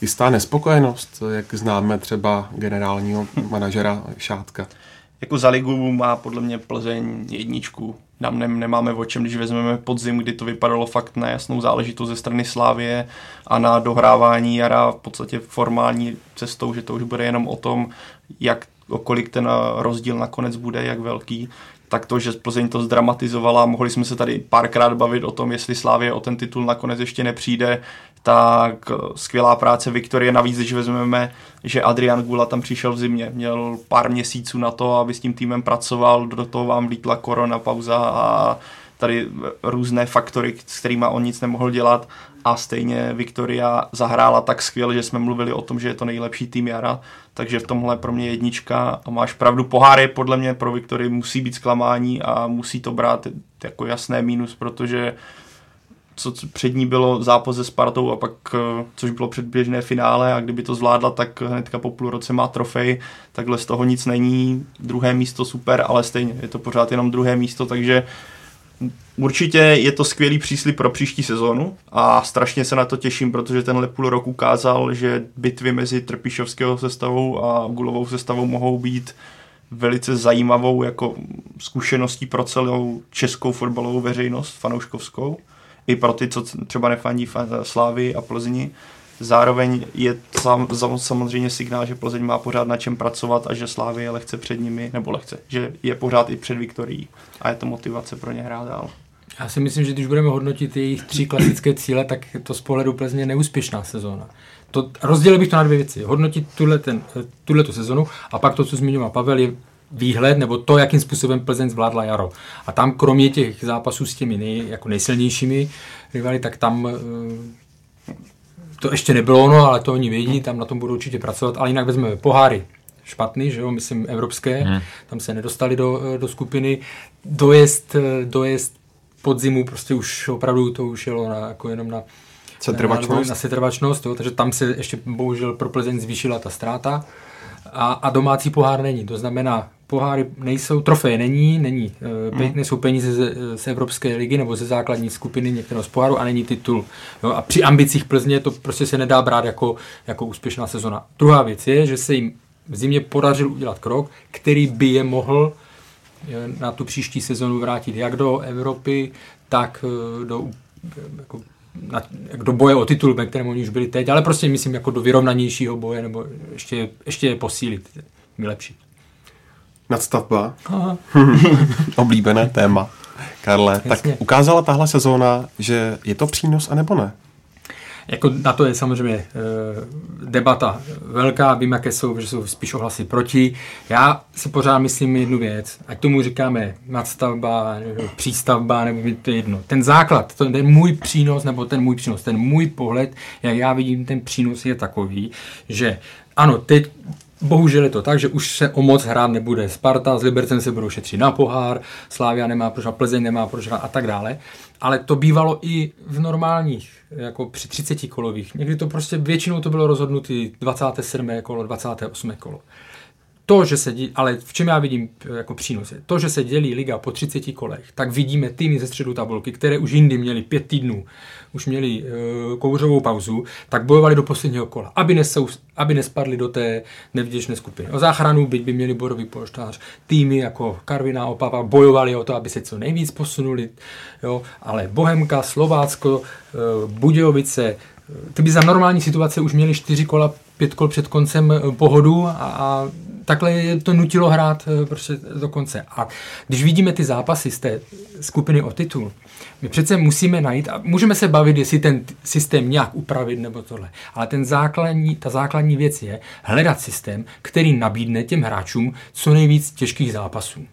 jistá nespokojenost, jak známe třeba generálního manažera Šátka. Jako za ligu má podle mě Plzeň jedničku. Nám ne, nemáme o čem, když vezmeme podzim, kdy to vypadalo fakt na jasnou záležitost ze strany Slávie a na dohrávání jara v podstatě formální cestou, že to už bude jenom o tom, jak o kolik ten rozdíl nakonec bude, jak velký, tak to, že Plzeň to zdramatizovala, mohli jsme se tady párkrát bavit o tom, jestli Slávě o ten titul nakonec ještě nepřijde, tak skvělá práce Viktorie, navíc, když vezmeme, že Adrian Gula tam přišel v zimě, měl pár měsíců na to, aby s tím týmem pracoval, do toho vám vlítla korona, pauza a tady různé faktory, s kterými on nic nemohl dělat. A stejně Viktoria zahrála tak skvěle, že jsme mluvili o tom, že je to nejlepší tým jara, takže v tomhle pro mě jednička. A máš pravdu, poháry podle mě pro Viktorii musí být zklamání a musí to brát jako jasné mínus, protože co před ní bylo zápas se Spartou a pak, eh, což bylo předběžné finále a kdyby to zvládla, tak hnedka po půl roce má trofej, takhle z toho nic není, druhé místo super, ale stejně je to pořád jenom druhé místo, takže Určitě je to skvělý příslip pro příští sezónu a strašně se na to těším, protože tenhle půl rok ukázal, že bitvy mezi Trpišovského sestavou a Gulovou sestavou mohou být velice zajímavou jako zkušeností pro celou českou fotbalovou veřejnost, fanouškovskou i pro ty, co třeba nefandí Slávy a Plzni. Zároveň je sam, samozřejmě signál, že Plzeň má pořád na čem pracovat a že Slávy je lehce před nimi, nebo lehce, že je pořád i před Viktorií a je to motivace pro ně hrát dál. Já si myslím, že když budeme hodnotit jejich tři klasické cíle, tak to z pohledu Plzně neúspěšná sezóna. To, rozdělil bych to na dvě věci. Hodnotit tuhle, ten, tuhle tu sezonu a pak to, co zmiňoval Pavel, je výhled nebo to, jakým způsobem Plzeň zvládla jaro. A tam kromě těch zápasů s těmi nej, jako nejsilnějšími rivaly, tak tam eh, to ještě nebylo ono, ale to oni vědí, tam na tom budou určitě pracovat, ale jinak vezmeme poháry, špatný, že jo, myslím evropské, hmm. tam se nedostali do, eh, do skupiny, dojezd, eh, dojezd podzimu, prostě už opravdu to už jelo na, jako jenom na setrvačnost, na, na setrvačnost jo, takže tam se ještě bohužel pro Plzeň zvýšila ta ztráta a, a domácí pohár není, to znamená poháry nejsou, trofeje není, není, hmm. nejsou peníze z, z Evropské ligy nebo ze základní skupiny některého z poháru a není titul. Jo, a při ambicích Plzně to prostě se nedá brát jako, jako úspěšná sezona. Druhá věc je, že se jim v zimě podařil udělat krok, který by je mohl na tu příští sezonu vrátit jak do Evropy, tak eh, do, jako, na, jak do boje o titul, ve kterém oni už byli teď, ale prostě myslím jako do vyrovnanějšího boje, nebo ještě, ještě je posílit, vylepšit. Nadstavba. Oblíbené téma. Karle, Jasně. tak ukázala tahle sezóna, že je to přínos, anebo ne? Jako na to je samozřejmě e, debata velká, vím, jaké jsou, že jsou spíš ohlasy proti. Já si pořád myslím jednu věc, ať tomu říkáme nadstavba, přístavba, nebo to je jedno. Ten základ, to, ten můj přínos, nebo ten můj přínos, ten můj pohled, jak já vidím ten přínos je takový, že ano, teď Bohužel je to tak, že už se o moc hrát nebude. Sparta s Libercem se budou šetřit na pohár, Slávia nemá proč, Plzeň nemá proč a tak dále. Ale to bývalo i v normálních, jako při 30 kolových. Někdy to prostě většinou to bylo rozhodnutý 27. kolo, 28. kolo to, že se dělí, ale v čem já vidím eh, jako přínos, je to, že se dělí liga po 30 kolech, tak vidíme týmy ze středu tabulky, které už jindy měli pět týdnů, už měli uh, kouřovou pauzu, tak bojovali do posledního kola, aby, nesou, aby nespadli do té nevděčné skupiny. O záchranu, byť by měli borový polštář, týmy jako Karviná, Opava bojovali o to, aby se co nejvíc posunuli, jo, ale Bohemka, Slovácko, uh, Budějovice, ty by za normální situace už měli čtyři kola, pět kol před koncem pohodu a, a takhle to nutilo hrát eh, prostě do konce. A když vidíme ty zápasy z té skupiny o titul, my přece musíme najít, a můžeme se bavit, jestli ten systém nějak upravit nebo tohle, ale ten základní, ta základní věc je hledat systém, který nabídne těm hráčům co nejvíc těžkých zápasů.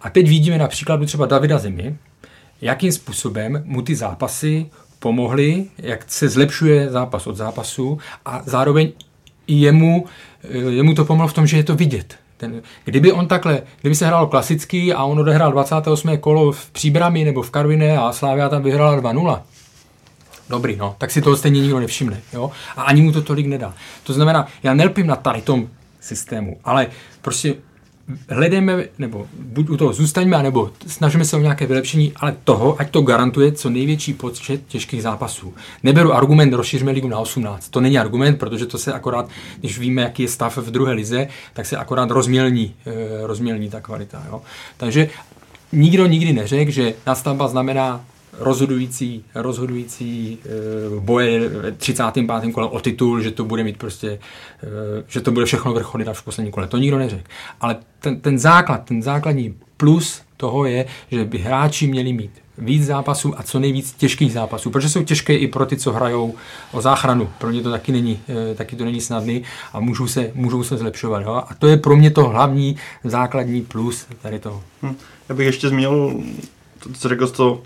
A teď vidíme například třeba Davida Zimy, jakým způsobem mu ty zápasy pomohly, jak se zlepšuje zápas od zápasu a zároveň i jemu, jemu to pomohlo v tom, že je to vidět. Ten, kdyby on takhle, kdyby se hrál klasický a on odehrál 28. kolo v Příbrami nebo v Karviné a Slávia tam vyhrála 2-0, Dobrý, no, tak si toho stejně nikdo nevšimne. Jo? A ani mu to tolik nedá. To znamená, já nelpím na tady tom systému, ale prostě hledejme, nebo buď u toho zůstaňme, nebo snažíme se o nějaké vylepšení, ale toho, ať to garantuje co největší počet těžkých zápasů. Neberu argument, rozšířme ligu na 18. To není argument, protože to se akorát, když víme, jaký je stav v druhé lize, tak se akorát rozmělní, e, rozmělní ta kvalita. Jo? Takže nikdo nikdy neřekl, že nastavba znamená rozhodující, rozhodující uh, boje v 35. kole o titul, že to bude mít prostě, uh, že to bude všechno až v poslední kole. To nikdo neřekl. Ale ten, ten základ, ten základní plus toho je, že by hráči měli mít víc zápasů a co nejvíc těžkých zápasů, protože jsou těžké i pro ty, co hrajou o záchranu. Pro ně to taky není, uh, taky to není snadný a můžou se, můžou se zlepšovat. Jo? A to je pro mě to hlavní, základní plus tady toho. Hm. Já bych ještě zmínil, to, co řekl to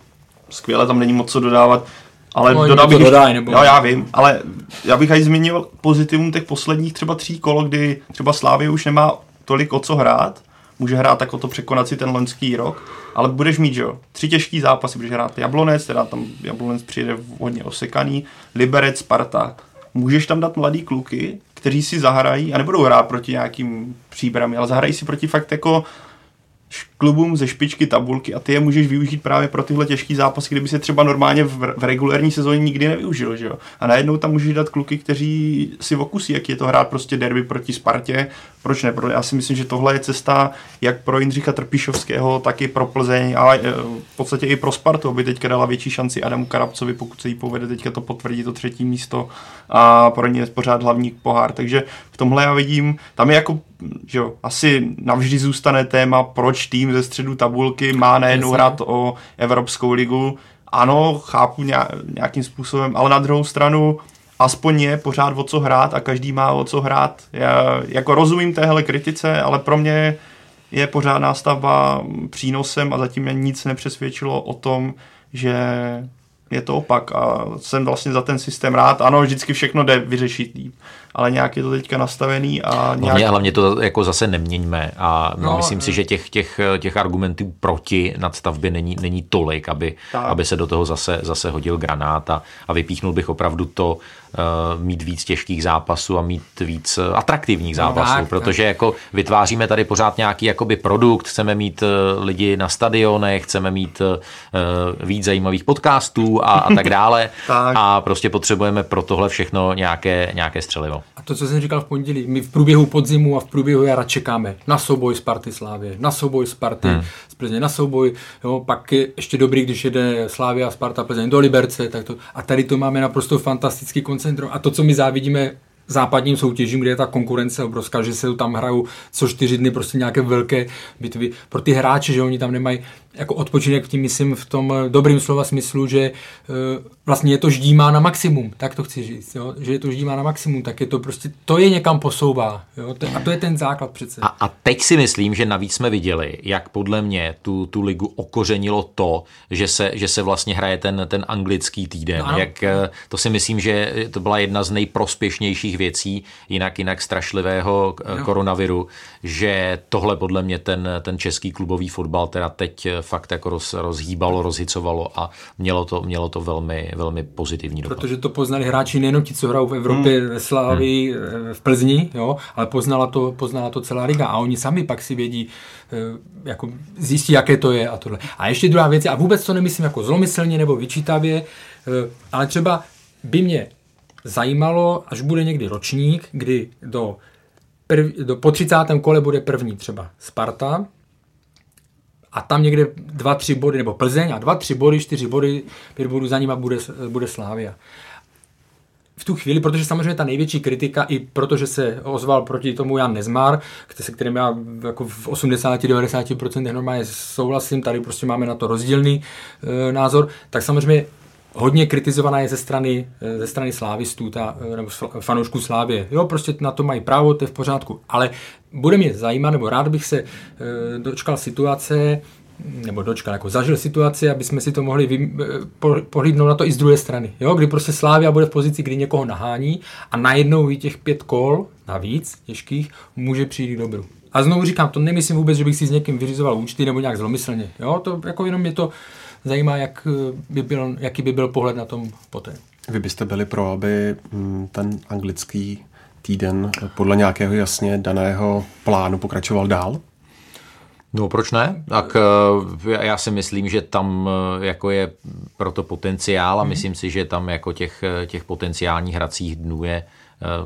skvěle, tam není moc co dodávat. Ale no, dodal bych, dodaj, nebo... jo, já vím, ale já bych aj zmínil pozitivum těch posledních třeba tří kol, kdy třeba Slávě už nemá tolik o co hrát, může hrát tak o to překonat si ten loňský rok, ale budeš mít, že jo, tři těžký zápasy, budeš hrát Jablonec, teda tam Jablonec přijde hodně osekaný, Liberec, Sparta, můžeš tam dát mladý kluky, kteří si zahrají a nebudou hrát proti nějakým příbrami, ale zahrají si proti fakt jako klubům ze špičky tabulky a ty je můžeš využít právě pro tyhle těžké zápasy, kdyby se třeba normálně v, v regulární sezóně nikdy nevyužil, že jo? A najednou tam můžeš dát kluky, kteří si okusí, jak je to hrát prostě derby proti Spartě, proč ne? Já si myslím, že tohle je cesta jak pro Jindřicha Trpišovského, tak i pro Plzeň, ale eh, v podstatě i pro Spartu, aby teďka dala větší šanci Adamu Karabcovi, pokud se jí povede teďka to potvrdí to třetí místo a pro ně je pořád hlavní pohár. Takže v tomhle já vidím, tam je jako, že jo, asi navždy zůstane téma, proč tým ze středu tabulky má najednou hrát o Evropskou ligu. Ano, chápu nějakým způsobem, ale na druhou stranu aspoň je pořád o co hrát a každý má o co hrát. Já jako rozumím téhle kritice, ale pro mě je pořád nástavba přínosem a zatím mě nic nepřesvědčilo o tom, že je to opak a jsem vlastně za ten systém rád. Ano, vždycky všechno jde vyřešit líp, ale nějak je to teďka nastavený a nějak... Hlavně, hlavně to jako zase neměňme a no, myslím si, že těch, těch, těch argumentů proti nadstavbě není, není tolik, aby, aby se do toho zase, zase hodil granát a, a vypíchnul bych opravdu to, uh, mít víc těžkých zápasů a mít víc uh, atraktivních no, zápasů, no, tak, protože tak. jako vytváříme tady pořád nějaký jakoby produkt, chceme mít uh, lidi na stadionech, chceme mít víc zajímavých podcastů a, a tak dále tak. a prostě potřebujeme pro tohle všechno nějaké, nějaké střelivo. A to, co jsem říkal v pondělí, my v průběhu podzimu a v průběhu jara čekáme na souboj Sparty Slávě, na souboj Sparty hmm. z Plzeň, na souboj, jo, pak je ještě dobrý, když jede Slávia, Sparta, Plzeň do Liberce, tak to, a tady to máme naprosto fantastický koncentrovat. A to, co my závidíme západním soutěžím, kde je ta konkurence obrovská, že se tam hrajou co čtyři dny prostě nějaké velké bitvy. Pro ty hráče, že oni tam nemají jako odpočinek tím myslím v tom dobrým slova smyslu, že vlastně je to ždímá na maximum, tak to chci říct, jo? že je to ždímá na maximum, tak je to prostě, to je někam posouvá jo? a to je ten základ přece. A, a teď si myslím, že navíc jsme viděli, jak podle mě tu, tu ligu okořenilo to, že se, že se vlastně hraje ten, ten anglický týden, no, jak to si myslím, že to byla jedna z nejprospěšnějších věcí, jinak jinak strašlivého jo. koronaviru, že tohle podle mě ten, ten český klubový fotbal teda teď fakt jako roz, rozhýbalo, rozhicovalo a mělo to, mělo to velmi, velmi pozitivní dopad. Protože to poznali hráči nejenom ti, co hrajou v Evropě, hmm. ve Slávii, hmm. v Plzni, jo, ale poznala to, poznala to celá liga a oni sami pak si vědí, eh, jako zjistí, jaké to je a tohle. A ještě druhá věc, a vůbec to nemyslím jako zlomyslně nebo vyčítavě, eh, ale třeba by mě zajímalo, až bude někdy ročník, kdy do, prv, do po 30. kole bude první třeba Sparta, a tam někde dva, tři body, nebo Plzeň a dva, tři body, čtyři body, pět bodů za nima bude, bude Slávia. V tu chvíli, protože samozřejmě ta největší kritika, i protože se ozval proti tomu Jan Nezmar, se kterým já jako v 80-90% normálně souhlasím, tady prostě máme na to rozdílný e, názor, tak samozřejmě hodně kritizovaná je ze strany, eh, ze strany slávistů, ta, eh, nebo fanoušků Slávě. Jo, prostě na to mají právo, to je v pořádku. Ale bude mě zajímat, nebo rád bych se e, dočkal situace, nebo dočkal, jako zažil situaci, aby jsme si to mohli vy, po, pohlídnout na to i z druhé strany. Jo? Kdy prostě Slávia bude v pozici, kdy někoho nahání a najednou i těch pět kol navíc těžkých může přijít k dobru. A znovu říkám, to nemyslím vůbec, že bych si s někým vyřizoval účty nebo nějak zlomyslně. Jo? To jako jenom je to zajímá, jak by byl, jaký by byl pohled na tom poté. Vy byste byli pro, aby mm, ten anglický týden podle nějakého jasně daného plánu pokračoval dál? No proč ne? Tak eh, já si myslím, že tam eh, jako je proto potenciál a mm. myslím si, že tam jako těch, eh, těch potenciálních hracích dnů je,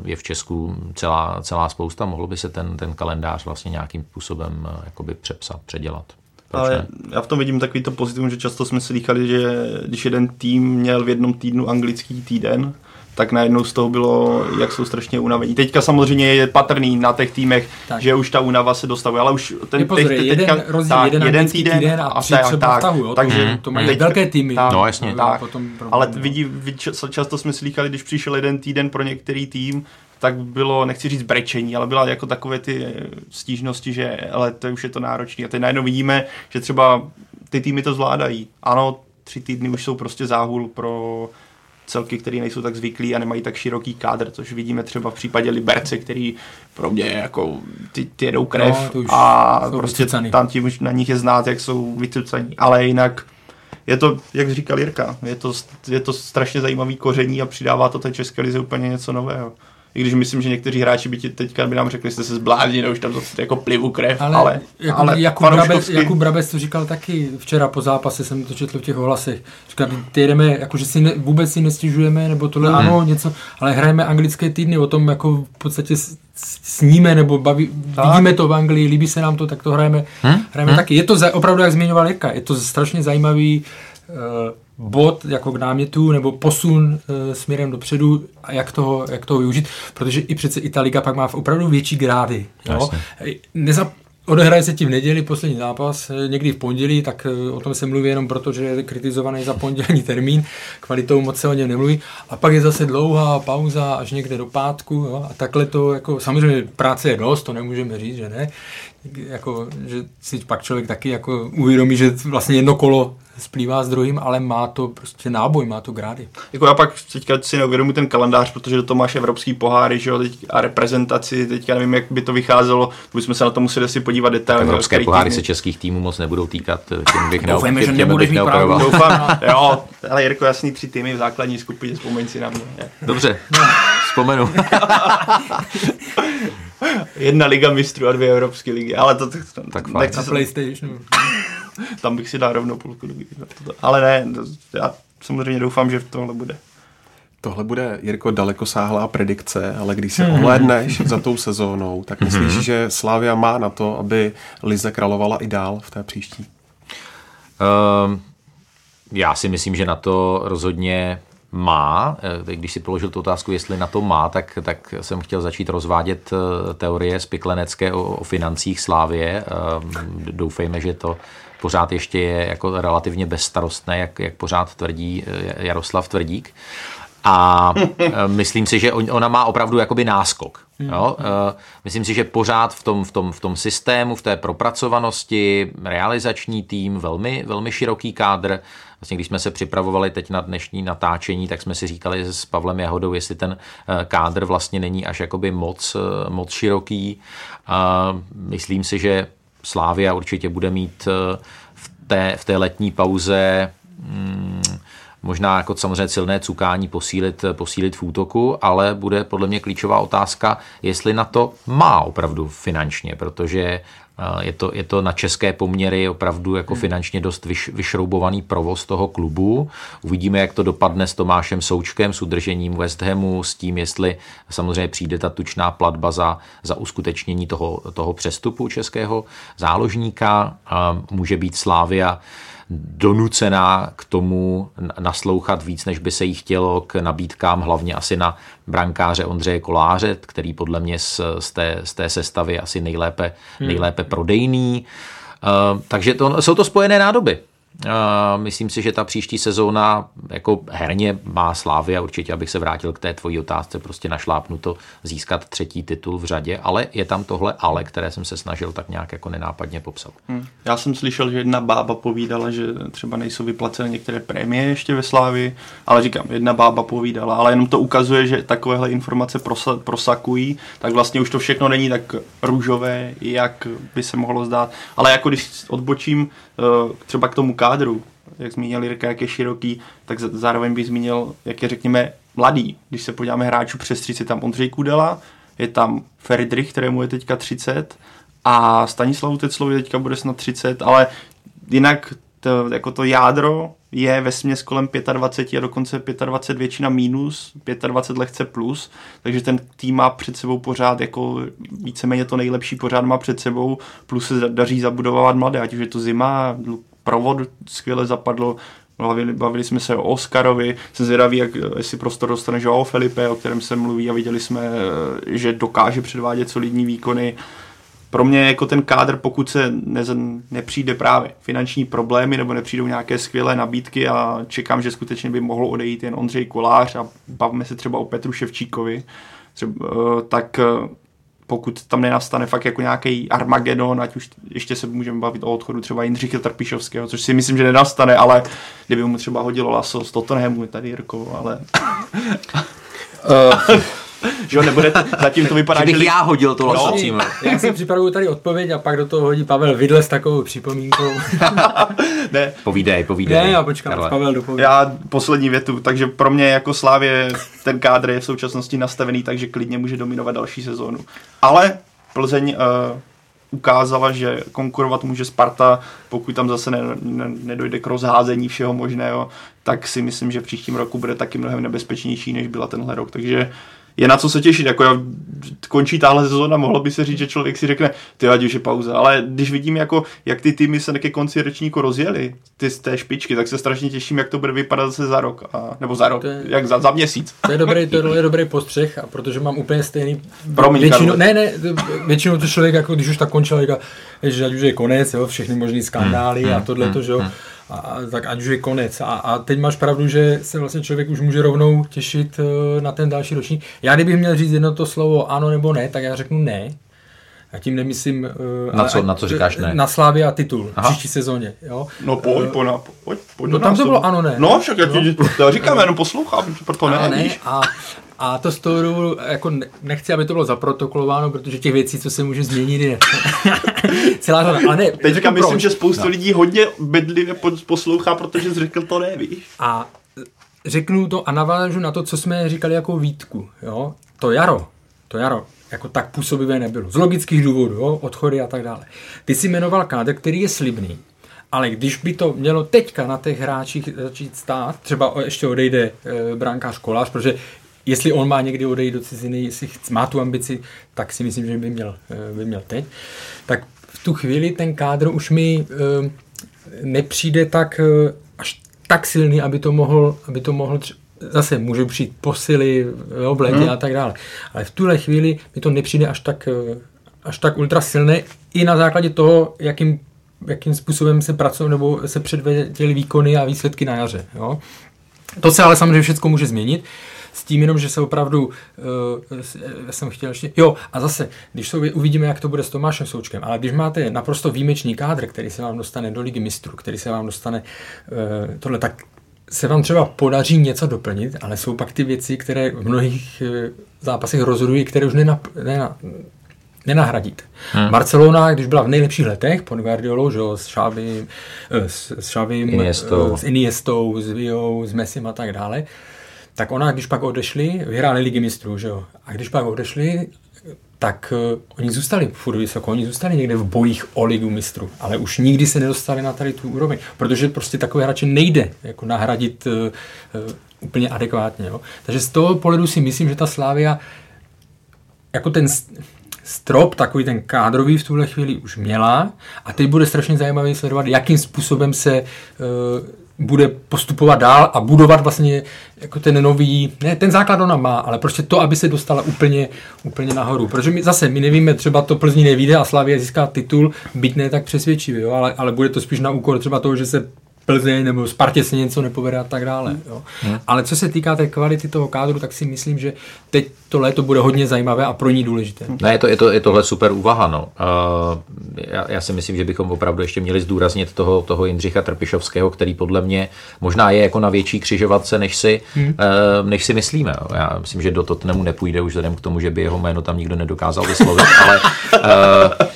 je v Česku celá, celá spousta. Mohlo by se ten, ten kalendář vlastně nějakým způsobem jakoby přepsat, předělat. Proč ale ne? já v tom vidím takový to pozitivum, že často jsme slychali, že když jeden tým měl v jednom týdnu anglický týden, tak najednou z toho bylo, jak jsou strašně unavení. Teďka samozřejmě je patrný na těch týmech, tak. že už ta únava se dostavuje, ale už ten pozor, teď, jeden teďka, rozdíl, tak, jeden, jeden týden, týden a, a tři třeba tak, vtahu, jo, takže mm, to mají teď, velké týmy. Tak, no jasně. Tak, potom ale vidí, často jsme slychali, když přišel jeden týden pro některý tým, tak bylo, nechci říct brečení, ale byla jako takové ty stížnosti, že ale to už je to náročné. A teď najednou vidíme, že třeba ty týmy to zvládají. Ano, tři týdny už jsou prostě záhul pro celky, které nejsou tak zvyklí a nemají tak široký kádr, což vidíme třeba v případě Liberce, který pro mě jako ty, ty jedou krev no, a prostě vycucaný. tam tím už na nich je znát, jak jsou vycucaní. Ale jinak je to, jak říkal Jirka, je to, je to strašně zajímavý koření a přidává to té české lize úplně něco nového. I když myslím, že někteří hráči by ti teďka by nám řekli, že jste se zbláznili, už tam to jako plivu krev, ale, ale, jako, ale Jakub, Brabec, Jakub Brabec to říkal taky včera po zápase, jsem to četl v těch ohlasech. Říkal, ty jdeme, jako, že si ne, vůbec si nestěžujeme, nebo tohle, mm. ano, něco, ale hrajeme anglické týdny, o tom jako v podstatě sníme, nebo baví, vidíme to v Anglii, líbí se nám to, tak to hrajeme, hmm? hrajeme hmm? taky. Je to za, opravdu, jak zmiňoval Jirka, je to strašně zajímavý uh, bod jako k námětu nebo posun e, směrem dopředu a jak toho, jak toho využít, protože i přece i ta liga pak má v opravdu větší grády. Jo? Nezap, Odehraje se ti v neděli poslední zápas, e, někdy v pondělí, tak e, o tom se mluví jenom proto, že je kritizovaný za pondělní termín, kvalitou moc se o něm nemluví. A pak je zase dlouhá pauza až někde do pátku. Jo? A takhle to, jako, samozřejmě práce je dost, to nemůžeme říct, že ne. Jako, že si pak člověk taky jako uvědomí, že vlastně jedno kolo splývá s druhým, ale má to prostě náboj, má to grády. Jako já pak teďka si neuvědomuji ten kalendář, protože do toho máš evropský poháry že jo, teď, a reprezentaci, teďka nevím, jak by to vycházelo, to bychom se na to museli si podívat detailně. Evropské poháry týmy. se českých týmů moc nebudou týkat, tím bych Doufujeme, že nebudeš mít pravdu. Doufám, jo, ale Jirko, jasný tři týmy v základní skupině, vzpomeň si na mě. Dobře, no. vzpomenu. Jedna liga mistrů a dvě evropské ligy, ale to, to, to tak nechci na se... PlayStationu. tam bych si dal rovnou půlku doby. Ale ne, já samozřejmě doufám, že v tohle bude. Tohle bude, Jirko, daleko sáhlá predikce, ale když se ohlédneš za tou sezónou, tak myslíš, mhm. že Slávia má na to, aby Lize královala i dál v té příští? Um, já si myslím, že na to rozhodně má. Eh, když si položil tu otázku, jestli na to má, tak, tak jsem chtěl začít rozvádět eh, teorie spiklenecké o, o financích Slávě. Ehm, doufejme, že to pořád ještě je jako relativně bezstarostné, jak, jak pořád tvrdí Jaroslav Tvrdík. A myslím si, že ona má opravdu jakoby náskok. Jo? Myslím si, že pořád v tom, v, tom, v tom systému, v té propracovanosti, realizační tým, velmi, velmi široký kádr, Vlastně když jsme se připravovali teď na dnešní natáčení, tak jsme si říkali s Pavlem Jahodou, jestli ten eh, kádr vlastně není až jakoby moc, eh, moc široký. A myslím si, že Slávia určitě bude mít eh, v té, v té letní pauze hmm, možná jako samozřejmě silné cukání posílit, posílit v útoku, ale bude podle mě klíčová otázka, jestli na to má opravdu finančně, protože je to, je to na české poměry opravdu jako hmm. finančně dost vyš, vyšroubovaný provoz toho klubu. Uvidíme, jak to dopadne s Tomášem Součkem, s udržením West Hamu, s tím, jestli samozřejmě přijde ta tučná platba za, za uskutečnění toho, toho přestupu českého záložníka. Může být Slávia donucená k tomu naslouchat víc, než by se jí chtělo k nabídkám, hlavně asi na brankáře Ondřeje Koláře, který podle mě z, z, té, z té sestavy asi nejlépe, hmm. nejlépe prodejný. Uh, takže to, jsou to spojené nádoby. Myslím si, že ta příští sezóna jako herně má slávy a určitě, abych se vrátil k té tvojí otázce, prostě našlápnu to získat třetí titul v řadě, ale je tam tohle ale, které jsem se snažil tak nějak jako nenápadně popsat. Hmm. Já jsem slyšel, že jedna bába povídala, že třeba nejsou vyplaceny některé prémie ještě ve Slávi, ale říkám, jedna bába povídala, ale jenom to ukazuje, že takovéhle informace prosa, prosakují, tak vlastně už to všechno není tak růžové, jak by se mohlo zdát. Ale jako když odbočím eh, třeba k tomu kádru, jak zmínil Jirka, jak je široký, tak zároveň bych zmínil, jak je řekněme mladý. Když se podíváme hráčů přes 30, tam Ondřej Kudela, je tam Feridrich, kterému je teďka 30 a Stanislavu Teclovi teďka bude snad 30, ale jinak to, jako to jádro je ve směs kolem 25 a dokonce 25 většina mínus, 25 lehce plus, takže ten tým má před sebou pořád jako víceméně to nejlepší pořád má před sebou, plus se daří zabudovat mladé, ať už je to zima, provod skvěle zapadlo, Bavili, bavili jsme se o Oscarovi, jsem zvědavý, jak, jestli prostor dostane Joao Felipe, o kterém se mluví a viděli jsme, že dokáže předvádět solidní výkony. Pro mě jako ten kádr, pokud se ne, nepřijde právě finanční problémy nebo nepřijdou nějaké skvělé nabídky a čekám, že skutečně by mohlo odejít jen Ondřej Kolář a bavíme se třeba o Petru Ševčíkovi, třeba, eh, tak pokud tam nenastane fakt jako nějaký Armagedon, ať už ještě se můžeme bavit o odchodu třeba Jindřicha Trpišovského, což si myslím, že nenastane, ale kdyby mu třeba hodilo laso z Tottenhamu, tady Jirko, ale... uh, že jo, nebude, zatím to vypadá, že bych že... já hodil to laso no. Já si připravuju tady odpověď a pak do toho hodí Pavel Vidle s takovou připomínkou. ne. Povídej, povídej. Ne, já počkám, Karle. Pavel dopovídej. Já poslední větu, takže pro mě jako Slávě ten kádr je v současnosti nastavený, takže klidně může dominovat další sezónu. Ale Plzeň uh, ukázala, že konkurovat může Sparta, pokud tam zase ne, ne, nedojde k rozházení všeho možného, tak si myslím, že v příštím roku bude taky mnohem nebezpečnější, než byla tenhle rok. Takže je na co se těšit. Jako já, končí tahle sezóna, mohlo by se říct, že člověk si řekne, ty ať už je pauza. Ale když vidím, jako, jak ty týmy se ke konci ročníku rozjeli, ty z té špičky, tak se strašně těším, jak to bude vypadat zase za rok. A, nebo za rok, je, jak za, za měsíc. To je dobrý, to je dobrý postřeh, a protože mám úplně stejný. Promiň, většinu, ne, ne, většinou to člověk, jako když už tak končil, že ať už je konec, jo, všechny možný skandály hmm, a tohle to, že jo. Hmm a, tak ať už je konec. A, a teď máš pravdu, že se vlastně člověk už může rovnou těšit uh, na ten další ročník. Já kdybych měl říct jedno to slovo ano nebo ne, tak já řeknu ne. Já tím nemyslím... Uh, na, co, na co říkáš ne? Na Slávě a titul Aha. v příští sezóně. Jo? No pojď, uh, pojď, pojď, pojď No tam to bylo ano ne. No však já ti to říkám, jenom poslouchám, proto ne, ne a, a to z toho důvodu, jako nechci, aby to bylo zaprotokolováno, protože těch věcí, co se může změnit, je celá řada. Ale ne, Teď říkám, myslím, že spoustu no. lidí hodně bedlivě poslouchá, protože jsi řekl to ne, víš? A řeknu to a navážu na to, co jsme říkali jako výtku. Jo? To jaro, to jaro, jako tak působivé nebylo. Z logických důvodů, jo? odchody a tak dále. Ty jsi jmenoval kádr, který je slibný, ale když by to mělo teďka na těch hráčích začít stát, třeba ještě odejde e, brankář Kolář, protože jestli on má někdy odejít do ciziny, jestli má tu ambici, tak si myslím, že by měl, eh, by měl teď. Tak v tu chvíli ten kádr už mi eh, nepřijde tak eh, až tak silný, aby to mohl, aby to mohl tři- zase může přijít posily v letě hmm. a tak dále. Ale v tuhle chvíli mi to nepřijde až tak, až tak ultra silné i na základě toho, jakým jakým způsobem se pracují nebo se předvedly výkony a výsledky na jaře. Jo? To se ale samozřejmě všechno může změnit. S tím jenom, že se opravdu, uh, já jsem chtěl ještě, jo, a zase, když se uvidíme, jak to bude s Tomášem Součkem, ale když máte naprosto výjimečný kádr, který se vám dostane do ligy mistrů, který se vám dostane uh, tohle, tak se vám třeba podaří něco doplnit, ale jsou pak ty věci, které v mnohých uh, zápasech rozhodují, které už nenap, nena, nenahradíte. Hmm. Barcelona, když byla v nejlepších letech pod Guardiolou, že s Xavi, s, s Xavim, Iniestou. s Iniestou, s Viou, s Messim a tak dále, tak ona, když pak odešli, vyhráli ligy mistrů, že jo? A když pak odešli, tak uh, oni zůstali furt vysoko, oni zůstali někde v bojích o ligu mistrů, ale už nikdy se nedostali na tady tu úroveň, protože prostě takové hráče nejde jako nahradit uh, uh, úplně adekvátně. Jo? Takže z toho pohledu si myslím, že ta Slávia jako ten strop, takový ten kádrový v tuhle chvíli už měla a teď bude strašně zajímavý sledovat, jakým způsobem se uh, bude postupovat dál a budovat vlastně jako ten nový, ne, ten základ ona má, ale prostě to, aby se dostala úplně, úplně nahoru. Protože my zase, my nevíme, třeba to Plzní nevíde a Slavě získá titul, byť ne tak přesvědčivý, jo, ale, ale bude to spíš na úkor třeba toho, že se Plzeň nebo Spartě se něco nepovede a tak dále. Jo. Hmm. Ale co se týká té kvality toho kádru, tak si myslím, že teď to léto bude hodně zajímavé a pro ní důležité. Ne, je, to, je, to, je tohle super úvaha. No. Uh, já, já, si myslím, že bychom opravdu ještě měli zdůraznit toho, toho Jindřicha Trpišovského, který podle mě možná je jako na větší křižovatce, než si, hmm. uh, než si myslíme. Jo. Já myslím, že do Tottenhamu nepůjde už vzhledem k tomu, že by jeho jméno tam nikdo nedokázal vyslovit, ale uh,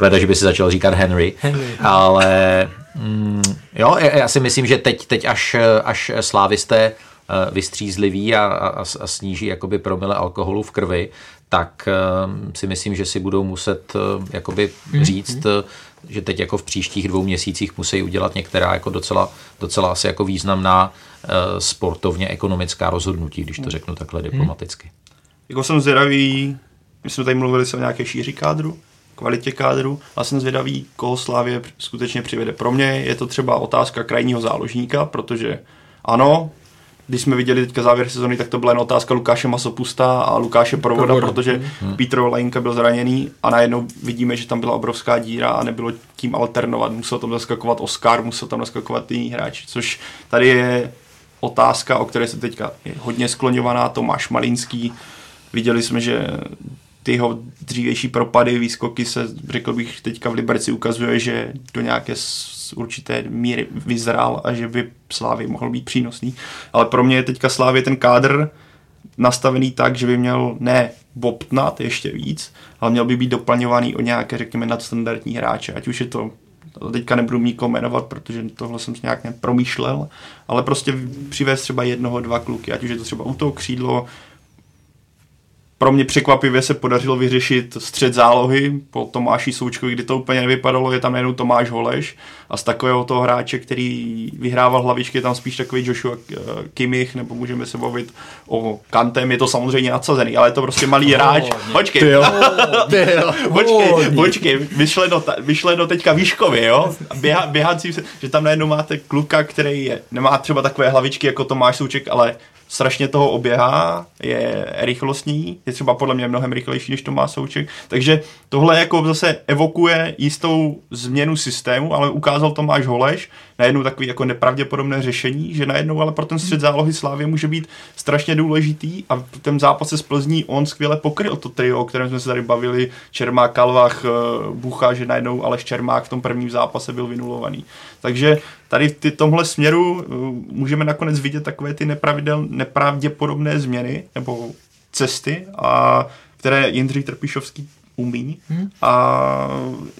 Veda, že by si začal říkat Henry, Henry. ale mm, jo, já si myslím, že teď, teď až, až slávisté eh, vystřízliví a, a, a sníží jakoby promile alkoholu v krvi, tak uh, si myslím, že si budou muset uh, jakoby mm, říct, mm. že teď jako v příštích dvou měsících musí udělat některá jako docela, docela asi jako významná sportovně ekonomická rozhodnutí, když to mhm. řeknu takhle mhm. diplomaticky. Jako jsem zvědavý, my jsme tady mluvili se o nějaké šíři kádru, kvalitě kádru a jsem zvědavý, koho Slávě skutečně přivede. Pro mě je to třeba otázka krajního záložníka, protože ano, když jsme viděli teďka závěr sezony, tak to byla jen otázka Lukáše Masopusta a Lukáše Provoda, Provoda. protože hmm. Petr Lajinka byl zraněný a najednou vidíme, že tam byla obrovská díra a nebylo tím alternovat. Musel tam zaskakovat Oscar, musel tam zaskakovat jiný hráč, což tady je otázka, o které se teďka je hodně skloňovaná, Tomáš Malinský. Viděli jsme, že ty jeho dřívější propady, výskoky se, řekl bych, teďka v Liberci ukazuje, že do nějaké určité míry vyzrál a že by Slávy mohl být přínosný. Ale pro mě je teďka Slávě ten kádr nastavený tak, že by měl ne bobtnat ještě víc, ale měl by být doplňovaný o nějaké, řekněme, nadstandardní hráče. Ať už je to teďka nebudu nikoho jmenovat, protože tohle jsem si nějak nepromýšlel, ale prostě přivést třeba jednoho, dva kluky, ať už je to třeba u toho křídlo, pro mě překvapivě se podařilo vyřešit střed zálohy po Tomáši Součkovi, kdy to úplně nevypadalo, je tam najednou Tomáš Holeš a z takového toho hráče, který vyhrával hlavičky, je tam spíš takový Joshua eh, Kimich, nebo můžeme se bavit o Kantem, je to samozřejmě nadsazený, ale je to prostě malý hráč. Počkej, počkej, počkej, vyšleno, vyšleno teďka výškově, jo, Běha, běhací, že tam najednou máte kluka, který je, nemá třeba takové hlavičky jako Tomáš Souček, ale strašně toho oběhá, je rychlostní, je třeba podle mě mnohem rychlejší, než to má Souček. Takže tohle jako zase evokuje jistou změnu systému, ale ukázal Tomáš Holeš, najednou takový jako nepravděpodobné řešení, že najednou ale pro ten střed zálohy Slávy může být strašně důležitý a v tom zápase s Plzní on skvěle pokryl to trio, o kterém jsme se tady bavili, Čermák, Kalvach, eh, Bucha, že najednou Aleš Čermák v tom prvním zápase byl vynulovaný. Takže tady v tomhle směru eh, můžeme nakonec vidět takové ty nepravidel, nepravděpodobné změny nebo cesty, a, které Jindřich Trpišovský umí. Hmm. A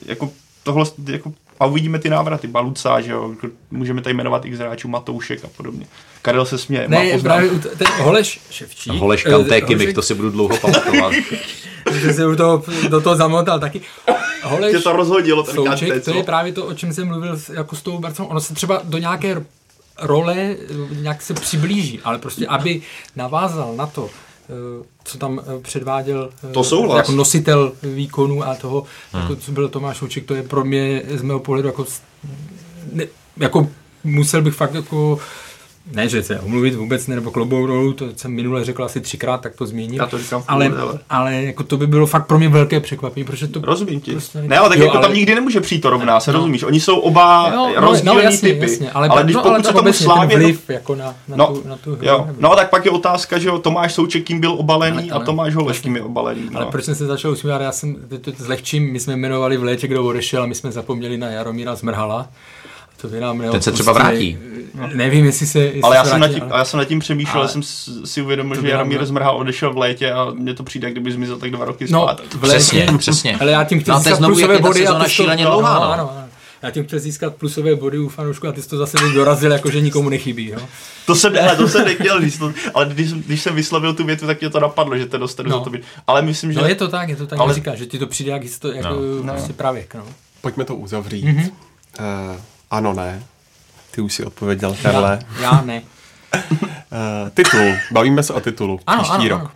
jako tohle jako a uvidíme ty návraty, Baluca, že jo, můžeme tady jmenovat i hráčů, Matoušek a podobně. Karel se směje, ne, má právě ten Holeš Ševčík. Holeš Kantéky, uh, to si budu dlouho pamatovat. že se do toho, do toho zamotal taky. Holeš Tě to rozhodilo, ten Souček, Kanté, to je právě to, o čem jsem mluvil jako s tou Barcelonou. Ono se třeba do nějaké role nějak se přiblíží, ale prostě, aby navázal na to, Eh, co tam eh, předváděl eh, to souhlas. jako nositel výkonu a toho, hmm. jako, co byl Tomáš Uček, to je pro mě z mého pohledu jako, ne, jako musel bych fakt jako ne, že se omluvit vůbec ne, nebo klobou dolů, to jsem minule řekl asi třikrát, tak to změním. Já to říkám v ale, ale- ale jako to by bylo fakt pro mě velké překvapení, protože to Rozumím ti. Prostě ne, ale tak jo, jako ale- tam nikdy nemůže přijít to rovná se, rozumíš? Oni jsou oba Jo, no, rozdílný no, jasně, typy. Jasně, ale, ale když no, pokud ale se tomu Slávě... vliv jako na, na, No, tu, na tu hru. jo. no tak pak je otázka, že jo, Tomáš Souček kým byl obalený Ale- a Tomáš Holeš kým je obalený. No. Ale proč jsem se začal usmívat? Já jsem to, to zlehčím, my jsme jmenovali v létě, kdo odešel a my jsme zapomněli na Jaromíra Zmrhala. To by nám Ten se třeba vrátí. Nevím, jestli se jestli ale já se jsem, nad vrátí, tím, ale- já jsem nad tím přemýšlel, ale- ale jsem si uvědomil, že Jaromír Zmrhal odešel v létě a mně to přijde, kdyby zmizel tak dva roky No, zpátky. v létě, Přesně, přesně. Ale já tím chci No získat plusové body. a šíleně to, dlouhá, no, no. ano, ano. Já tím chci získat plusové body u fanoušku a ty jsi to zase dorazil, jako že nikomu nechybí. No? To jsem, hele, to jsem nechtěl říct, ale když, jsem- když jsem vyslovil tu větu, tak mě to napadlo, že to dostanu No. za to být. Ale myslím, že... no je to tak, je to tak, Ale- ale... říká, že ti to přijde jak, histo, jako No. prostě pravěk. No. Pojďme to uzavřít. Mm-hmm. Uh, ano, ne. Ty už si odpověděl, Karle. Já, já ne. Uh, titul. Bavíme se o titulu. Ano, Příští ano, rok. ano.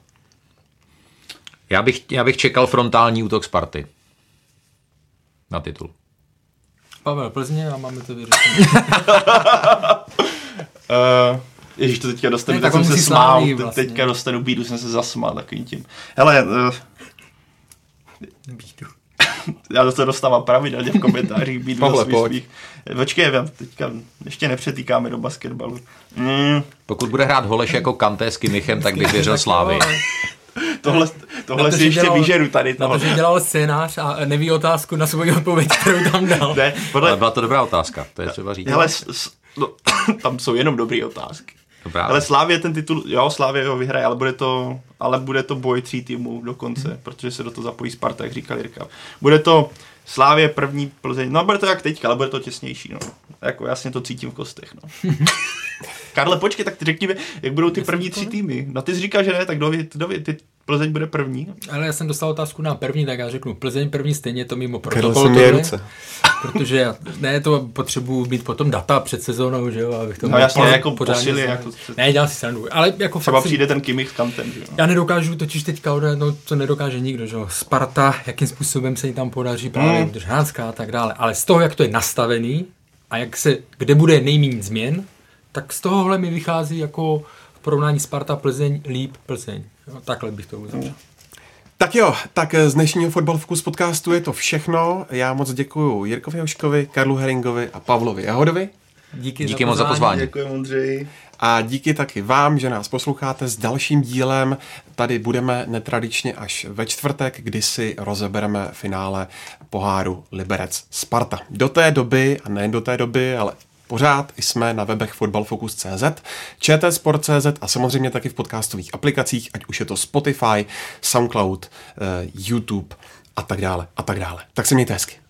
Já bych, já bych čekal frontální útok Sparty. Na titul. Pavel Plzně a máme to vyřešené. Uh, Ježíš, to teďka dostanu, Ne, tak tak on jsem se smál, vlastně. teďka dostanu bídu, jsem se zasmál takovým tím. Hele, uh, Bídu. Já to dostávám pravidelně v komentářích za svých pojď. svých. Počkej, já teďka ještě nepřetýkáme do basketbalu. Mm, Pokud bude hrát Holeš jako Kanté s Kimichem, tak bych věřil Slávy. tohle tohle to, si ještě dělal- vyžeru tady. Na Toho. to, že dělal scénář a neví otázku na svoji odpověď, kterou tam dal. Ne, podle, Ale byla to dobrá otázka, to je třeba říct. hele, s, s, no, tam jsou jenom dobré otázky. Dobrá. Ale Slávě ten titul, jo, Slávě ho vyhraje, ale bude to, ale bude to boj tří týmů dokonce, hmm. protože se do toho zapojí Sparta, jak říkal Jirka. Bude to Slávě první Plzeň, no bude to jak teďka, ale bude to těsnější, no. Jako jasně to cítím v kostech, no. Karle, počkej, tak ty řekni mi, jak budou ty první tři týmy. No ty jsi říkal, že ne, tak kdo ví, kdo ví, ty Plzeň bude první. Ale já jsem dostal otázku na první, tak já řeknu Plzeň první stejně to mimo protokol. tohle, ruce. Protože já, ne, to potřebuju mít potom data před sezónou, že jo, abych to No jasně, po- jako pořádně posily, jako- Ne, dělám si srandu, ale jako Třeba fakt si- přijde ten Kimmich s kantem, že jo. Já nedokážu totiž teďka odhadnout, co nedokáže nikdo, že jo. Sparta, jakým způsobem se jí tam podaří právě Hmm. udržánská a tak dále. Ale z toho, jak to je nastavený a jak se, kde bude nejméně změn, tak z tohohle mi vychází jako v porovnání Sparta Plzeň líp Plzeň. Jo, takhle bych to uzavřel. Tak jo, tak z dnešního Fotbal Focus podcastu je to všechno. Já moc děkuji Jirkovi Hoškovi, Karlu Heringovi a Pavlovi Jahodovi. Díky, Díky moc za pozvání. Děkuji, Ondřej. A díky taky vám, že nás posloucháte s dalším dílem. Tady budeme netradičně až ve čtvrtek, kdy si rozebereme finále poháru Liberec Sparta. Do té doby, a nejen do té doby, ale pořád jsme na webech fotbalfocus.cz, čtsport.cz a samozřejmě taky v podcastových aplikacích, ať už je to Spotify, Soundcloud, eh, YouTube a tak dále a tak dále. Tak se mějte hezky.